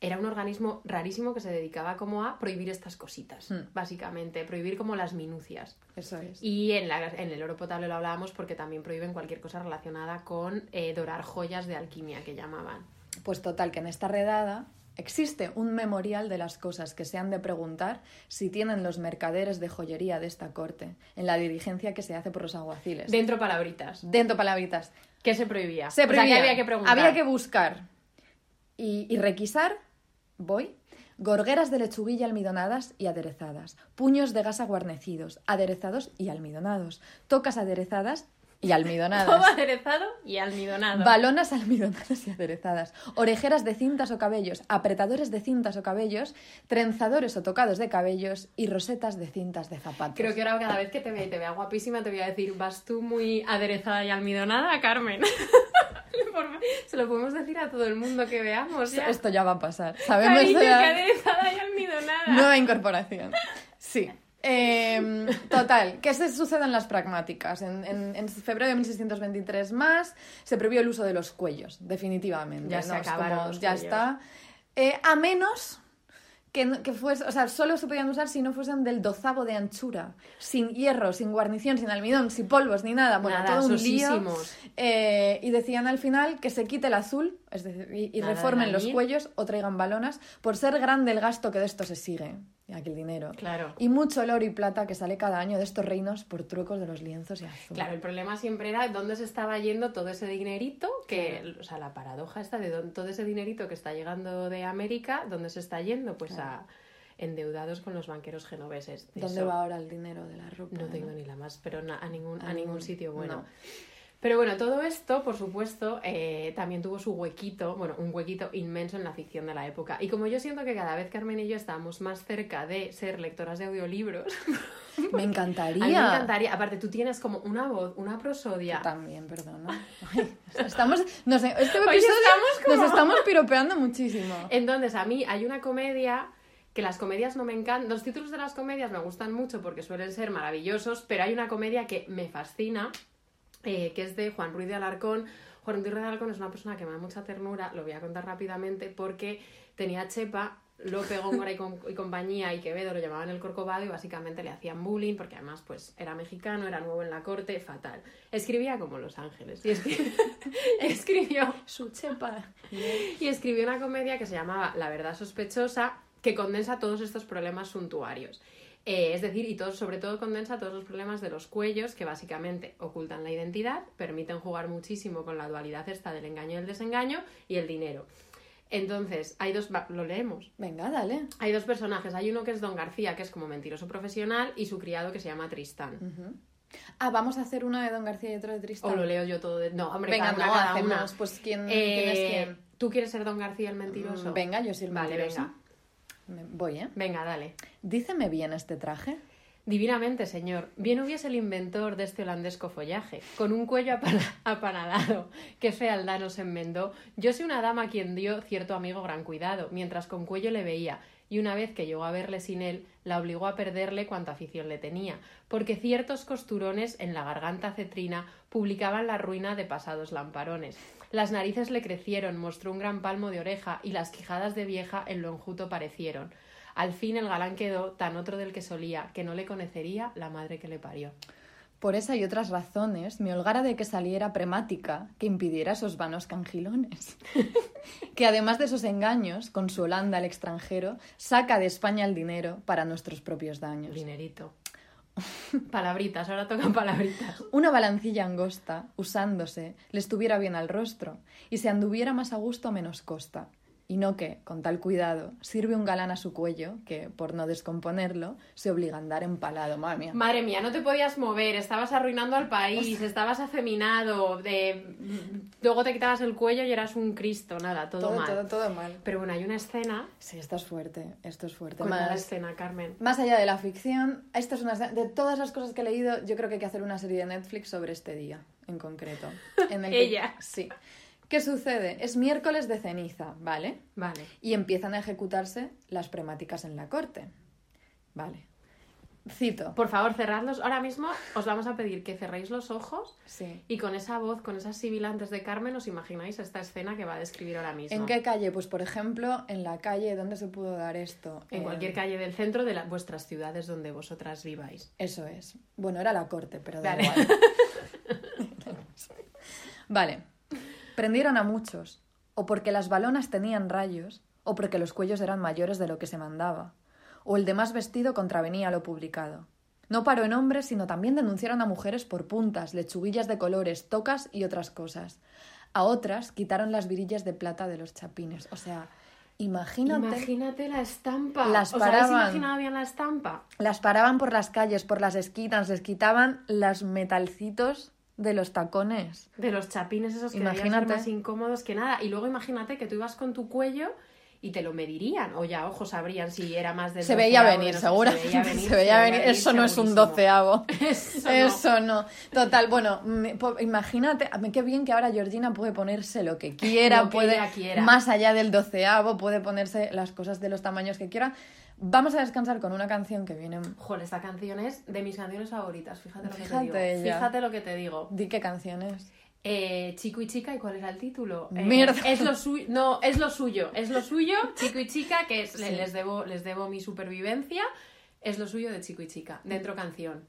era un organismo rarísimo que se dedicaba como a prohibir estas cositas, Hmm. básicamente, prohibir como las minucias. Eso es. Y en, la- en el oro potable lo hablábamos porque también prohíben cualquier cosa relacionada con eh, dorar joyas de alquimia, que llamaban. Pues total, que en esta redada existe un memorial de las cosas que se han de preguntar si tienen los mercaderes de joyería de esta corte, en la dirigencia que se hace por los alguaciles. Dentro palabritas. Dentro palabritas. ¿Qué se prohibía? Se O sea, prohibía. ¿qué había que preguntar? Había que buscar y, y requisar, voy, gorgueras de lechuguilla almidonadas y aderezadas, puños de gasa guarnecidos, aderezados y almidonados, tocas aderezadas y Todo almidonadas. aderezado y almidonado. Balonas almidonadas y aderezadas, orejeras de cintas o cabellos, apretadores de cintas o cabellos, trenzadores o tocados de cabellos y rosetas de cintas de zapatos. Creo que ahora cada vez que te vea y te vea guapísima te voy a decir, vas tú muy aderezada y almidonada, Carmen. Se lo podemos decir a todo el mundo que veamos. Ya. Esto ya va a pasar. Sabemos Cariño, ya- que aderezada y almidonada. Nueva incorporación. Sí. Eh, total, ¿qué se sucede en las pragmáticas? En, en- en febrero de 1623 más se prohibió el uso de los cuellos, definitivamente. Ya se acabaron como, los Ya cuellos. está. Eh, a menos que, que fuese, o sea, solo se podían usar si no fuesen del dozavo de anchura, sin hierro, sin guarnición, sin almidón, sin polvos, ni nada. Bueno, Nada, todo un lío. Eh, y decían al final que se quite el azul, es decir, y, reformen los cuellos o traigan balonas, por ser grande el gasto que de esto se sigue, y aquí el dinero. Claro. Y mucho el oro y plata que sale cada año de estos reinos por trucos de los lienzos y azul. Claro, el problema siempre era dónde se estaba yendo todo ese dinerito, que, o sea, la paradoja está de dónde- todo ese dinerito que está llegando de América, ¿dónde se está yendo? Pues a endeudados con los banqueros genoveses. De ¿Dónde eso va ahora el dinero de la ropa? No tengo ni la más, pero na- a ningún, a A ningún ningún- sitio bueno. no. Pero bueno, todo esto, por supuesto, eh, también tuvo su huequito, bueno, un huequito inmenso en la ficción de la época. Y como yo siento que cada vez Carmen y yo estábamos más cerca de ser lectoras de audiolibros, Me encantaría. a mí me encantaría. Aparte, tú tienes como una voz, una Yo prosodia. también, perdona. Ay, estamos, no sé, este episodio estamos como- nos estamos piropeando muchísimo. Entonces, a mí hay una comedia que las comedias no me encantan. Los títulos de las comedias me gustan mucho porque suelen ser maravillosos, pero hay una comedia que me fascina, eh, que es de Juan Ruiz de Alarcón. Juan Ruiz de Alarcón es una persona que me da mucha ternura, lo voy a contar rápidamente, porque tenía chepa, Lope, Góngora y, com- y compañía y Quevedo lo llamaban el Corcovado y básicamente le hacían bullying porque además pues era mexicano, era nuevo en la corte, fatal. Escribía como Los Ángeles y escri- escribió Su chepa. y escribió una comedia que se llamaba La verdad sospechosa, que condensa todos estos problemas suntuarios. Eh, es decir, y todo, sobre todo condensa todos los problemas de los cuellos, que básicamente ocultan la identidad, permiten jugar muchísimo con la dualidad esta del engaño y el desengaño, y el dinero. Entonces, hay dos, lo leemos. Venga, dale. Hay dos personajes. Hay uno que es Don García, que es como mentiroso profesional, y su criado que se llama Tristán. Ujú. Ah, vamos a hacer uno de Don García y otro de Tristán. O lo leo yo todo de... No, hombre, Venga, cada no, cada hacemos, una. pues, ¿quién, Eh, quién es quién? ¿Tú quieres ser Don García el mentiroso? Venga, yo soy el Vale, mentiroso. venga. Me- Voy, ¿eh? Venga, dale. Díceme bien este traje. Divinamente, señor. Bien hubiese el inventor de este holandesco follaje, con un cuello apana- apanadado, que fealdad nos enmendó. Yo soy una dama a quien dio cierto amigo gran cuidado, mientras con cuello le veía, y una vez que llegó a verle sin él, la obligó a perderle cuanta afición le tenía, porque ciertos costurones en la garganta cetrina publicaban la ruina de pasados lamparones. Las narices le crecieron, mostró un gran palmo de oreja, y las quijadas de vieja en lo enjuto parecieron. Al fin el galán quedó tan otro del que solía, que no le conocería la madre que le parió. Por esa y otras razones me holgara de que saliera premática que impidiera esos vanos cangilones. que además de esos engaños, con su Holanda al extranjero, saca de España el dinero para nuestros propios daños. Dinerito. Palabritas, ahora tocan palabritas. Una balancilla angosta, usándose, le estuviera bien al rostro, y se anduviera más a gusto a menos costa. Y no que, con tal cuidado, sirve un galán a su cuello, que, por no descomponerlo, se obliga a andar empalado, madre mía. Madre mía, no te podías mover, estabas arruinando al país, estabas afeminado, de... luego te quitabas el cuello y eras un Cristo, nada, todo, mal. todo, todo mal. Pero bueno, hay una escena. Sí, esto es fuerte, esto es fuerte. Cuenta la Más, escena, Carmen. más allá de la ficción, esta es una escena- de todas las cosas que he leído, yo creo que hay que hacer una serie de Netflix sobre este día, en concreto. En el que- Ella. Sí. ¿Qué sucede? Es miércoles de ceniza, ¿vale? Vale. y empiezan a ejecutarse las premáticas en la corte. Vale. Cito. Por favor, cerradlos. Ahora mismo os vamos a pedir que cerréis los ojos Sí. y con esa voz, con esas sibilantes de Carmen, os imagináis esta escena que va a describir ahora mismo. ¿En qué calle? Pues por ejemplo, en la calle, ¿dónde se pudo dar esto? En Eh, cualquier calle del centro de la- vuestras ciudades donde vosotras viváis. Eso es. Bueno, era la corte, pero da Vale. igual. vale. Prendieron a muchos, o porque las balonas tenían rayos, o porque los cuellos eran mayores de lo que se mandaba, o el de más vestido contravenía lo publicado. No paró en hombres, sino también denunciaron a mujeres por puntas, lechuguillas de colores, tocas y otras cosas. A otras quitaron las virillas de plata de los chapines. O sea, imagínate. Imagínate la estampa. Las ¿Os habéis paraban. imaginado bien la estampa? Las paraban por las calles, por las esquinas, les quitaban los metalcitos de los tacones. De los chapines esos que ser Imagínate. más incómodos que nada. Y luego imagínate que tú ibas con tu cuello y te lo medirían. O ya, ojos sabrían si era más del Se veía venir, no seguro. Se veía venir. Se veía venir. Eso no es un doceavo. Eso no. Eso no. Total, bueno, me- po- imagínate, a mí qué bien que ahora Georgina puede ponerse lo que quiera, Lo que puede, quiera. más allá del doceavo, puede ponerse las cosas de los tamaños que quiera. Vamos a descansar con una canción que viene. Joder, esta canción es de mis canciones favoritas. Fíjate lo que Fíjate te digo. ella. Fíjate lo que te digo. Di qué canción es. Eh, chico y chica, ¿y cuál era el título? Eh, Mierda. Es lo suyo. No, es lo suyo. Es lo suyo, chico y chica, que es, Sí. les, debo, les debo mi supervivencia. Es lo suyo de chico y chica. Dentro canción.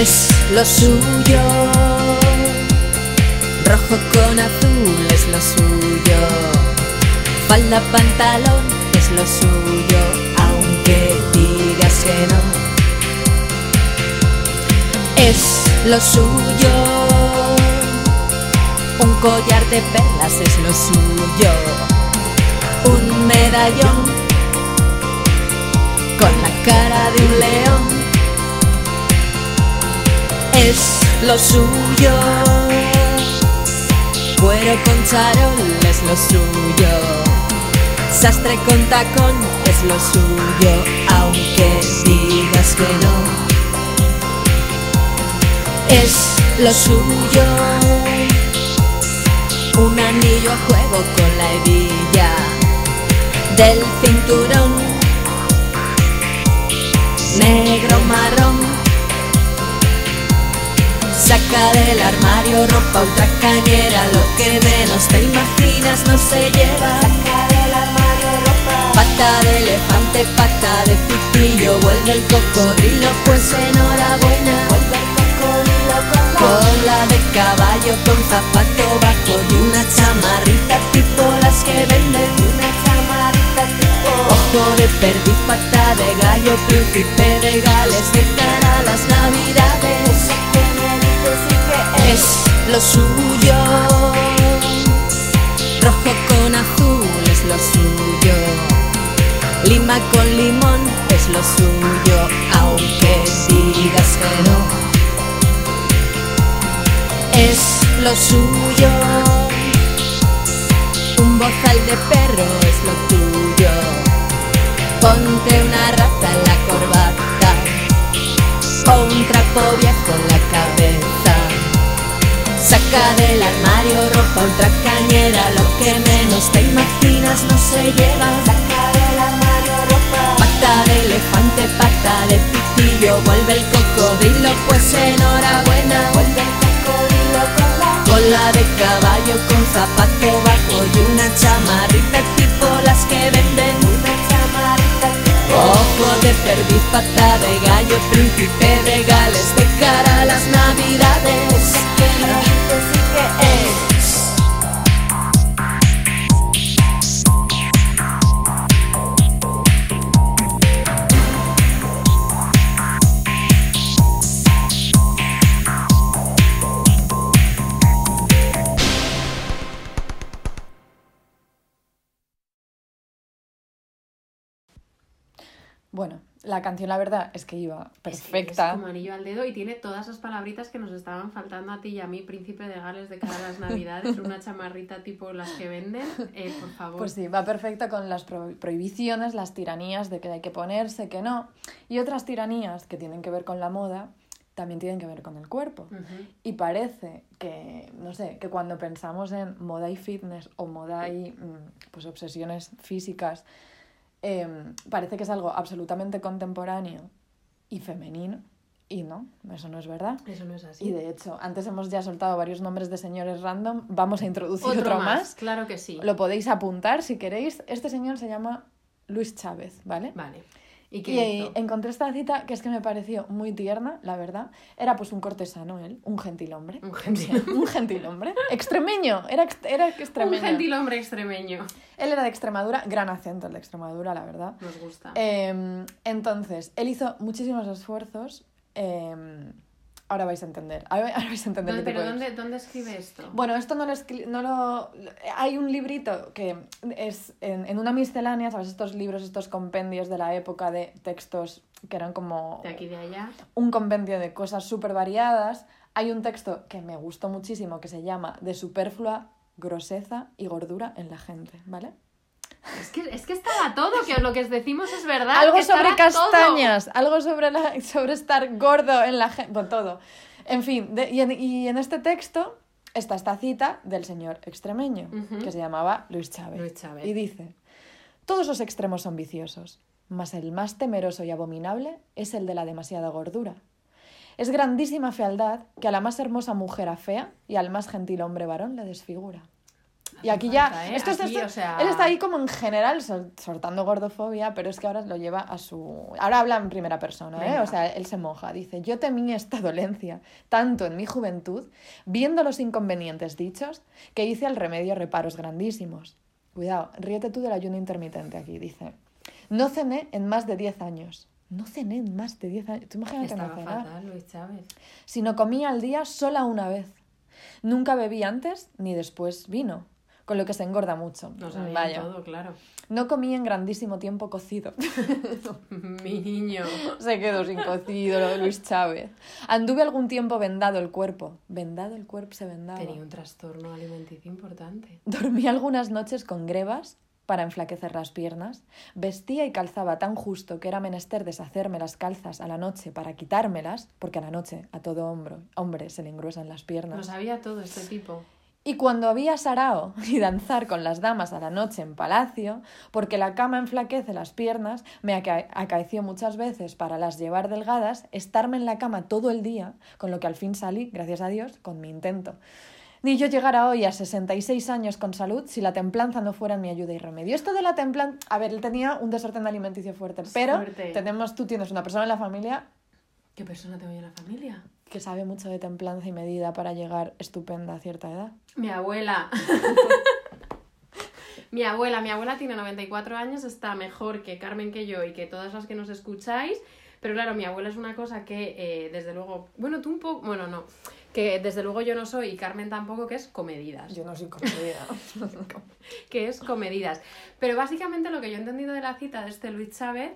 Es lo suyo. Rojo con azul es lo suyo. Falda, pantalón es lo suyo, aunque digas que no. Es lo suyo. Un collar de perlas es lo suyo. Un medallón con la cara de un león es lo suyo. Cuero con charol es lo suyo. Sastre con tacón es lo suyo, aunque digas que no. Es lo suyo. Un anillo a juego con la hebilla del cinturón. Negro marrón. Saca del armario ropa ultra cañera, lo que menos te imaginas no se lleva. Saca del armario ropa. Pata de elefante, pata de pipillo, vuelve el cocodrilo, pues enhorabuena. Vuelve el cocodrilo con la cola de caballo, con zapato bajo y una chamarrita tipo las que venden. Una chamarrita Perdí pata de gallo, príncipe de Gales, de cara a las navidades. Es lo suyo. Rojo con azul es lo suyo. Lima con limón es lo suyo, aunque digas que no. Es lo suyo. Un bozal de perro es lo tuyo. Ponte una rata en la corbata o un trapo viejo en la cabeza. Saca del armario ropa ultra cañera, lo que menos te imaginas no se lleva. Saca del armario ropa. Pata de elefante, pata de pitillo, vuelve el cocodrilo, pues enhorabuena. Vuelve el cocodrilo con la cola de caballo, con zapato bajo y una chamarrita tipo las que venden. Ojo de perdiz, pata de gallo, príncipe de Gales, de cara a las navidades. Bueno, la canción la verdad es que iba Es que perfecta. Es como anillo al dedo y tiene todas esas palabritas que nos estaban faltando a ti y a mí, príncipe de Gales, de cara a las navidades, una chamarrita tipo las que venden. Eh, por favor. Pues sí, va perfecta con las pro- prohibiciones, las tiranías de que hay que ponerse, que no. Y otras tiranías que tienen que ver con la moda, también tienen que ver con el cuerpo. Y parece que, no sé, que cuando pensamos en moda y fitness o moda y mm, pues obsesiones físicas, em, parece que es algo absolutamente contemporáneo y femenino. Y no, eso no es verdad. Eso no es así. Y de hecho, antes hemos ya soltado varios nombres de señores random, vamos a introducir otro, otro, más, más. claro que sí. Lo podéis apuntar si queréis. Este señor se llama Luis Chávez, ¿vale? Vale. ¿Y qué Y ahí hizo? encontré esta cita que es que me pareció muy tierna, la verdad. Era pues un cortesano él, un gentilhombre. Un gentilhombre. un gentilhombre. Extremeño, era, era extremeño. Un gentil hombre extremeño. Él era de Extremadura, gran acento el de Extremadura, la verdad. Nos gusta. Eh, entonces, él hizo muchísimos esfuerzos. eh, ahora vais a entender. Ahora, vais a entender ¿Dónde- qué tipo ¿Pero de- dónde, dónde escribe esto? Bueno, esto no lo, escri- no lo... Hay un librito que es en, en una miscelánea, ¿sabes? Estos libros, estos compendios de la época de textos que eran como De aquí de allá. un compendio de cosas súper variadas. Hay un texto que me gustó muchísimo que se llama De superflua groseza y gordura en la gente, ¿vale? Es que, es que estaba todo, que lo que os decimos es verdad. algo que sobre todo. castañas, algo sobre, la- sobre estar gordo en la gente, bueno, todo. En fin, de- y, en, y en este texto está esta cita del señor extremeño, que se llamaba Luis Chávez. Luis Chávez. Y dice, todos los extremos son viciosos, mas el más temeroso y abominable es el de la demasiada gordura. Es grandísima fealdad que a la más hermosa mujer afea y al más gentil hombre varón le desfigura. Y aquí ya, ¿eh? esto, es- Aquí, esto- o sea- él está ahí como en general sol- soltando gordofobia, pero es que ahora lo lleva a su... Ahora habla en primera persona, ¿eh? O sea, él se moja, dice, yo temí esta dolencia, tanto en mi juventud, viendo los inconvenientes dichos, que hice al remedio reparos grandísimos. Cuidado, ríete tú del ayuno intermitente aquí, dice. No cené en más de 10 años. No cené en más de 10 años. Tú imagínate no cenar fatal, Luis Chávez. sino comía al día sola una vez. Nunca bebí antes ni después vino, con lo que se engorda mucho. Nos Vaya. todo, claro. No comí en grandísimo tiempo cocido. Mi niño. se quedó sin cocido lo de Luis Chávez. Anduve algún tiempo vendado el cuerpo. Vendado el cuerpo se vendaba. Tenía un trastorno alimenticio importante. Dormí algunas noches con grebas para enflaquecer las piernas. Vestía y calzaba tan justo que era menester deshacerme las calzas a la noche para quitármelas, porque a la noche a todo hombre, hombre se le engruesan las piernas. Lo sabía todo este tipo. Y cuando había sarao y danzar con las damas a la noche en palacio, porque la cama enflaquece las piernas, me aca- acaeció muchas veces para las llevar delgadas, estarme en la cama todo el día, con lo que al fin salí, gracias a Dios, con mi intento. Ni yo llegara hoy a 66 años con salud si la templanza no fuera mi ayuda y remedio. Esto de la templanza, a ver, él tenía un desorden alimenticio fuerte, pero tenemos, tú tienes una persona en la familia ¿Qué persona tengo yo en la familia? Que sabe mucho de templanza y medida para llegar estupenda a cierta edad. Mi abuela. Mi abuela, mi abuela tiene 94 años, está mejor que Carmen que yo y que todas las que nos escucháis. Pero claro, mi abuela es una cosa que, eh, desde luego, bueno, tú un poco, bueno, no, que desde luego yo no soy y Carmen tampoco, que es comedidas. Yo no soy comedida. que es comedidas. Pero básicamente lo que yo he entendido de la cita de este Luis Chávez,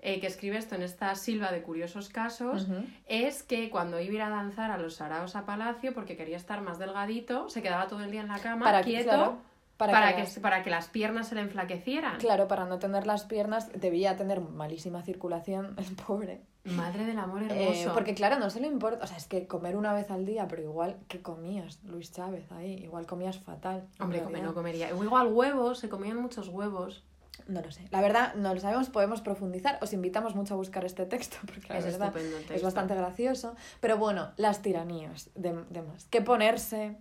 eh, que escribe esto en esta silva de curiosos casos, es que cuando iba a ir a danzar a los saraos a Palacio, porque quería estar más delgadito, se quedaba todo el día en la cama, Para que- quieto, claro, para para, que para que las piernas se le enflaquecieran. Claro, para no tener las piernas debía tener malísima circulación, el pobre. Madre del amor Eh, hermoso. porque claro, no se le importa, o sea, es que comer una vez al día, pero igual que comías, Luis Chávez, ahí, igual comías fatal. Hombre, come, no comería. Igual huevos, se comían muchos huevos. No lo sé. La verdad, no lo sabemos, podemos profundizar. Os invitamos mucho a buscar este texto, porque la Es verdad es bastante gracioso. Pero bueno, las tiranías de, de más. ¿Qué ponerse?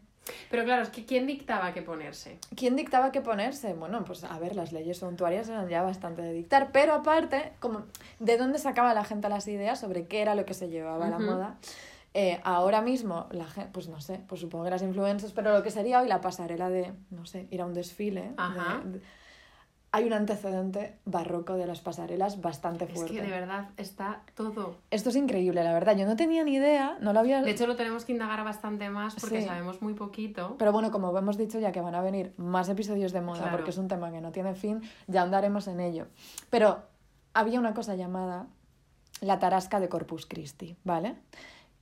Pero claro, es que ¿quién dictaba qué ponerse? ¿Quién dictaba qué ponerse? Bueno, pues a ver, las leyes suntuarias eran ya bastante de dictar, pero aparte, como ¿de dónde sacaba la gente las ideas sobre qué era lo que se llevaba a la moda? Eh, ahora mismo, la gente, pues no sé, pues supongo que las influencers, pero lo que sería hoy la pasarela de, no sé, ir a un desfile. de- Ajá. de- hay un antecedente barroco de las pasarelas bastante Es fuerte. que de verdad está todo. Esto es increíble, la verdad. Yo no tenía ni idea, no lo había... De hecho, lo tenemos que indagar bastante más porque Sí. sabemos muy poquito. Pero bueno, como hemos dicho ya que van a venir más episodios de moda, Claro. porque es un tema que no tiene fin, ya andaremos en ello. Pero había una cosa llamada la tarasca de Corpus Christi, ¿vale?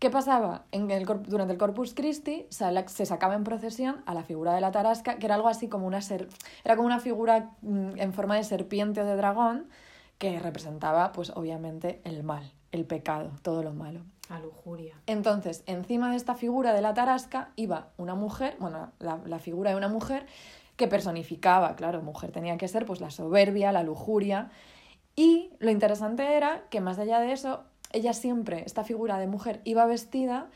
¿Qué pasaba? En el, cor- durante el Corpus Christi se, sacaba en procesión a la figura de la tarasca, que era algo así como una ser, era como una figura mm, en forma de serpiente o de dragón que representaba, pues obviamente, el mal, el pecado, todo lo malo. La lujuria. Entonces, encima de esta figura de la tarasca iba una mujer, bueno, la, la figura de una mujer que personificaba, claro, mujer tenía que ser pues la soberbia, la lujuria. Y lo interesante era que más allá de eso, ella siempre, esta figura de mujer, iba vestida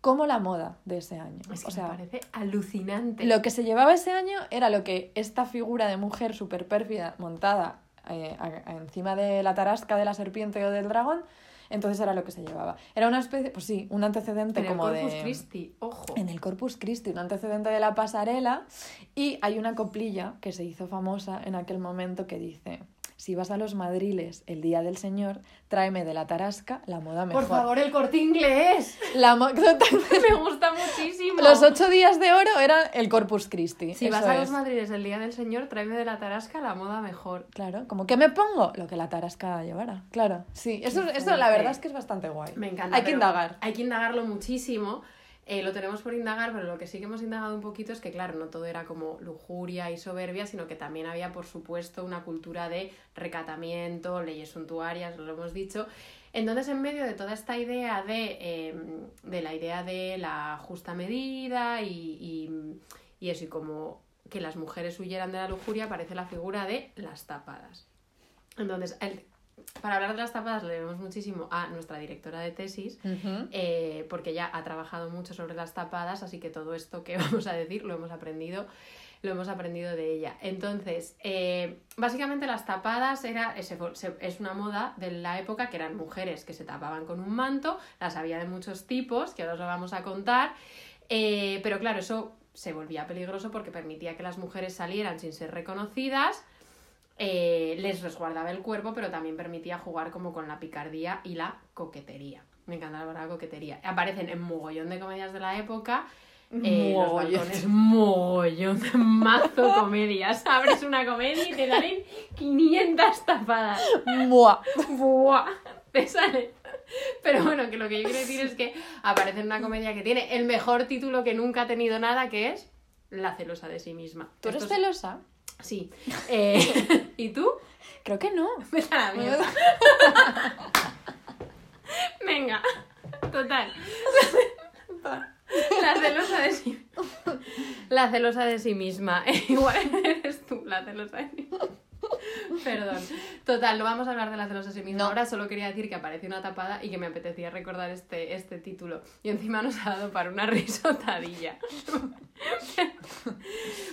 como la moda de ese año. Es que o sea, me parece alucinante. lo que se llevaba ese año era lo que esta figura de mujer súper pérfida montada eh, a- a- encima de la tarasca de la serpiente o del dragón, entonces era lo que se llevaba. Era una especie, pues sí, un antecedente en el como Corpus de... Christi, ojo. En el Corpus Christi, un antecedente de la pasarela, y hay una coplilla que se hizo famosa en aquel momento que dice, si vas a los madriles el día del Señor, tráeme de la tarasca la moda mejor. Por favor, el corte inglés. La me gusta muchísimo. Los ocho días de oro eran el Corpus Christi. Si vas a los es. Madrides el día del Señor, tráeme de la tarasca la moda mejor. Claro, como que me pongo lo que la tarasca llevara. Claro, sí, eso, eso la verdad es que es bastante guay. Me encanta. Hay que indagar. Hay que indagarlo muchísimo. Eh, lo tenemos por indagar, pero lo que sí que hemos indagado un poquito es que, claro, no todo era como lujuria y soberbia, sino que también había, por supuesto, una cultura de recatamiento, leyes suntuarias, lo hemos dicho. Entonces, en medio de toda esta idea de, eh, de la idea de la justa medida y, y, y eso, y como que las mujeres huyeran de la lujuria, aparece la figura de las tapadas. Entonces, el- para hablar de las tapadas le debemos muchísimo a nuestra directora de tesis, eh, porque ella ha trabajado mucho sobre las tapadas, así que todo esto que vamos a decir lo hemos aprendido, lo hemos aprendido de ella. Entonces, eh, básicamente las tapadas era, se- es una moda de la época que eran mujeres que se tapaban con un manto, las había de muchos tipos, que ahora os lo vamos a contar, eh, pero claro, eso se volvía peligroso porque permitía que las mujeres salieran sin ser reconocidas eh, les resguardaba el cuerpo, pero también permitía jugar como con la picardía y la coquetería. Me encanta la palabra coquetería. Aparecen en mogollón de comedias de la época. Eh, los Mogollón. balcones, mogollón mazo comedias. Abres una comedia y te salen 500 tapadas. Buah. ¡Buah! Te sale. Pero bueno, que lo que yo quiero decir es que aparece en una comedia que tiene el mejor título que nunca ha tenido nada, que es La celosa de sí misma. ¿Tú eres celosa? Sí. Eh, ¿Y tú? Creo que no. Vete a la mierda. Venga, total. La celosa de sí La celosa de sí misma. Igual eres tú la celosa de sí misma. Perdón. Total, no vamos a hablar de la celosa de sí misma. No. Ahora solo quería decir que apareció una tapada y que me apetecía recordar este, este título. Y encima nos ha dado para una risotadilla.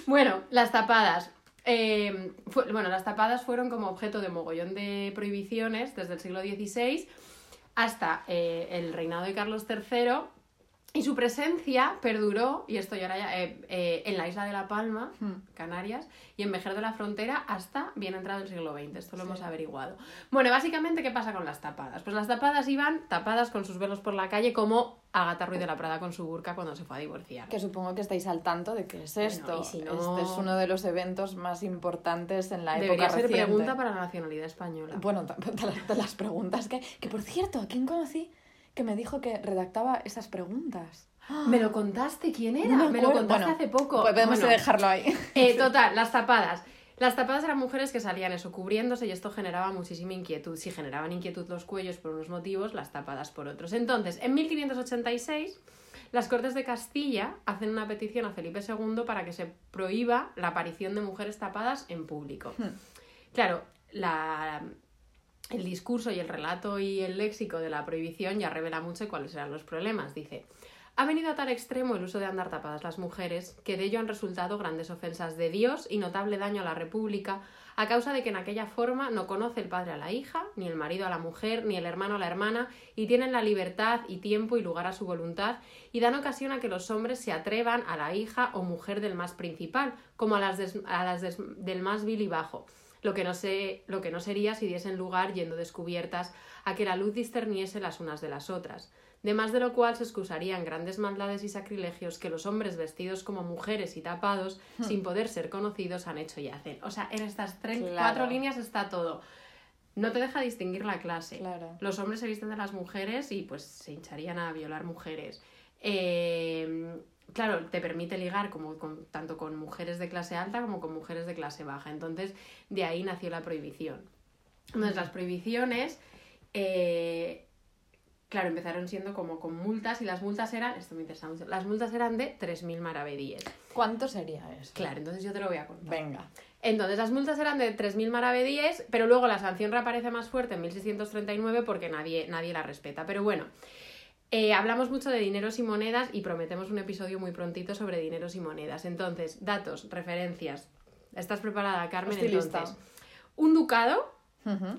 bueno, las tapadas. Fue- bueno, las tapadas fueron como objeto de mogollón de prohibiciones desde el siglo XVI hasta eh, el reinado de Carlos III, Y su presencia perduró, y esto ya era ya, eh, eh, en la isla de La Palma, Hmm. Canarias, y en Vejer de la Frontera hasta bien entrado el siglo XX. Esto lo Sí. hemos averiguado. Bueno, básicamente, ¿qué pasa con las tapadas? Pues las tapadas iban tapadas con sus velos por la calle, como Agatha Ruiz de la Prada con su burka cuando se fue a divorciar. Que supongo que estáis al tanto de qué es Bueno, esto. y si no- Este es uno de los eventos más importantes en la Debería época ser reciente. pregunta para la nacionalidad española. Bueno, de las preguntas que... Que por cierto, ¿a quién conocí que me dijo que redactaba esas preguntas? ¿Me lo contaste? ¿Quién era? No me me lo contaste Bueno, hace poco. Pues podemos Bueno, dejarlo ahí. Eh, total, las tapadas. Las tapadas eran mujeres que salían eso cubriéndose y esto generaba muchísima inquietud. Si generaban inquietud los cuellos por unos motivos, las tapadas por otros. Entonces, en 1586, las Cortes de Castilla hacen una petición a Felipe II para que se prohíba la aparición de mujeres tapadas en público. Hmm. Claro, la, el discurso y el relato y el léxico de la prohibición ya revela mucho cuáles eran los problemas. Dice, ha venido a tal extremo el uso de andar tapadas las mujeres que de ello han resultado grandes ofensas de Dios y notable daño a la República a causa de que en aquella forma no conoce el padre a la hija, ni el marido a la mujer, ni el hermano a la hermana, y tienen la libertad y tiempo y lugar a su voluntad, y dan ocasión a que los hombres se atrevan a la hija o mujer del más principal, como a las, des- a las des- del más vil y bajo, lo que, no lo que no sería si diesen lugar, yendo descubiertas, a que la luz discerniese las unas de las otras. De más de lo cual se excusarían grandes maldades y sacrilegios que los hombres vestidos como mujeres y tapados, sin poder ser conocidos, han hecho y hacen. O sea, en estas tres, Claro. cuatro líneas está todo. No te deja distinguir la clase. Claro. Los hombres se visten de las mujeres y pues se hincharían a violar mujeres. Eh, claro, te permite ligar como con- tanto con mujeres de clase alta como con mujeres de clase baja. Entonces, de ahí nació la prohibición. Entonces, las prohibiciones, eh, claro, empezaron siendo como con multas y las multas eran, esto me interesa mucho, las multas eran de 3.000 maravedíes. ¿Cuánto sería eso? Claro, entonces yo te lo voy a contar. Venga. Entonces, las multas eran de 3.000 maravedíes, pero luego la sanción reaparece más fuerte en 1639 porque nadie, nadie la respeta. Pero bueno, eh, hablamos mucho de dineros y monedas y prometemos un episodio muy prontito sobre dineros y monedas. Entonces, datos, referencias. ¿Estás preparada, Carmen? Estoy lista. Entonces, un ducado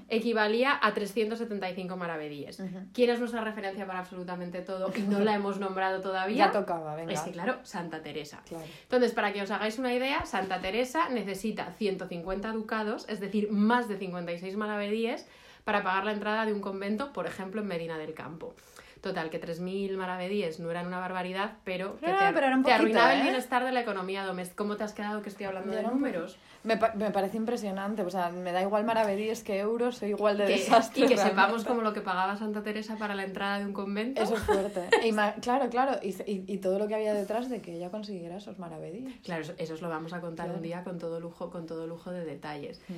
equivalía a 375 maravedíes. Ujú. ¿Quién es nuestra referencia para absolutamente todo y no la hemos nombrado todavía? Ya tocaba, venga. Es que, claro, Santa Teresa. Claro. Entonces, para que os hagáis una idea, Santa Teresa necesita 150 ducados, es decir, más de 56 maravedíes, para pagar la entrada de un convento, por ejemplo, en Medina del Campo. Total, que 3.000 maravedíes no eran una barbaridad, pero, que No, te, pero arruinaba el ¿eh? bienestar de la economía doméstica. ¿Cómo te has quedado que estoy hablando de números? Me, pa- me parece impresionante. O sea, me da igual maravedíes que euros, soy igual de Que- desastre. y que realmente. sepamos como lo que pagaba Santa Teresa para la entrada de un convento. Eso es fuerte. Y claro, claro. Y, y- y todo lo que había detrás de que ella consiguiera esos maravedíes. Claro, eso, eso os lo vamos a contar Claro. un día con todo lujo, con todo lujo de detalles. Mm.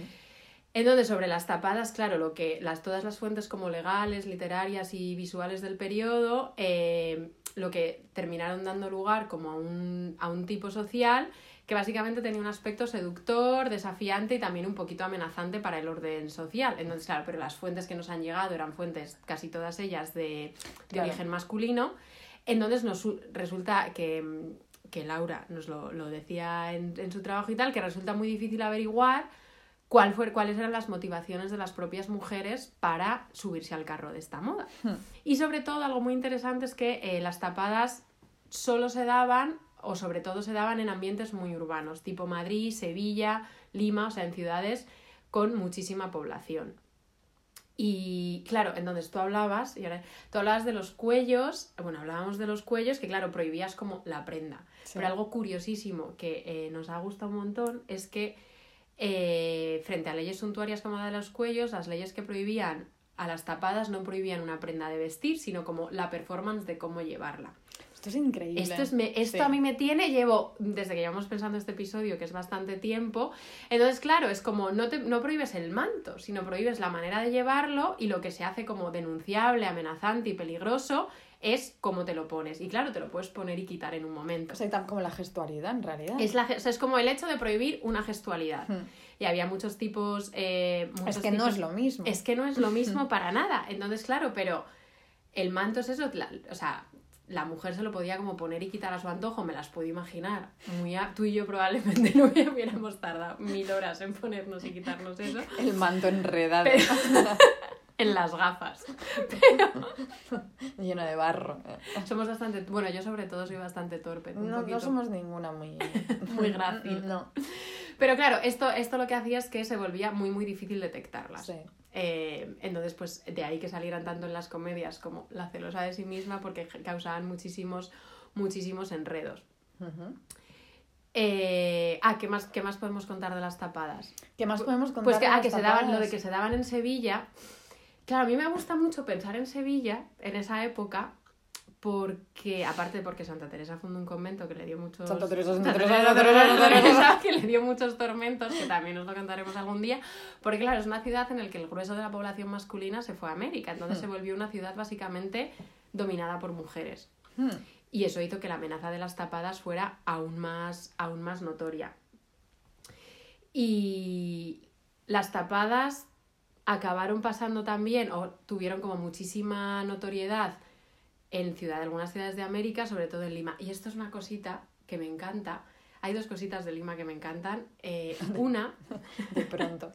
Entonces, sobre las tapadas, claro, lo que las, todas las fuentes como legales, literarias y visuales del periodo, eh, lo que terminaron dando lugar como a un, a un tipo social que básicamente tenía un aspecto seductor, desafiante y también un poquito amenazante para el orden social. Entonces, claro, pero las fuentes que nos han llegado eran fuentes, casi todas ellas, de, de Claro. origen masculino. Entonces nos su- resulta que, que Laura nos lo, lo decía en, en su trabajo y tal, que resulta muy difícil averiguar cuál fue, cuáles eran las motivaciones de las propias mujeres para subirse al carro de esta moda. Hmm. Y sobre todo, algo muy interesante es que eh, las tapadas solo se daban, o sobre todo se daban en ambientes muy urbanos, tipo Madrid, Sevilla, Lima, o sea, en ciudades con muchísima población. Y claro, entonces tú hablabas, y ahora, tú hablabas de los cuellos, bueno, hablábamos de los cuellos, que claro, prohibías como la prenda. Sí. Pero algo curiosísimo que eh, nos ha gustado un montón es que eh, frente a leyes suntuarias como la de los cuellos, las leyes que prohibían a las tapadas no prohibían una prenda de vestir, sino como la performance de cómo llevarla. Esto es increíble. Esto, es me- esto Sí. a mí me tiene, llevo, desde que llevamos pensando este episodio, que es bastante tiempo, entonces claro, es como no, te, no prohíbes el manto, sino prohíbes la manera de llevarlo y lo que se hace como denunciable, amenazante y peligroso es cómo te lo pones. Y claro, te lo puedes poner y quitar en un momento. O sea, tan como la gestualidad, en realidad. Es, la, o sea, es como el hecho de prohibir una gestualidad. Hmm. Y había muchos tipos... eh, Es que no es lo mismo. Es que no es lo mismo para nada. Entonces, claro, pero el manto es eso, la- o sea, la mujer se lo podía como poner y quitar a su antojo, me las puedo imaginar. Muy a- tú y yo probablemente no hubiéramos tardado mil horas en ponernos y quitarnos eso. El manto enredado. Pero- en las gafas. Lleno de barro. Somos bastante, bueno, yo sobre todo soy bastante torpe. un No, somos ninguna muy... Muy grácil. No. Pero claro, esto, esto lo que hacía es que se volvía muy, muy difícil detectarlas. Sí. Eh, entonces, pues de ahí que salieran tanto en las comedias como la celosa de sí misma, porque causaban muchísimos, muchísimos enredos. Eh, ah, ¿qué más, ¿qué más podemos contar de las tapadas? ¿Qué más podemos contar? Pues que, de ah, las que se daban, lo de tapadas? que se daban en Sevilla. Claro, a mí me gusta mucho pensar en Sevilla en esa época, porque, aparte porque Santa Teresa fundó un convento que le dio muchos. Santa Teresa, Santa Teresa, Santa Teresa, Santa Teresa. Que le dio muchos tormentos, que también os lo contaremos algún día, porque claro, es una ciudad en la que el grueso de la población masculina se fue a América, entonces se volvió una ciudad básicamente dominada por mujeres. Hmm. Y eso hizo que la amenaza de las tapadas fuera aún más, aún más notoria. Y las tapadas acabaron pasando también, o tuvieron como muchísima notoriedad en ciudad, algunas ciudades de América, sobre todo en Lima. Y esto es una cosita que me encanta. Hay dos cositas de Lima que me encantan. Eh, una De pronto.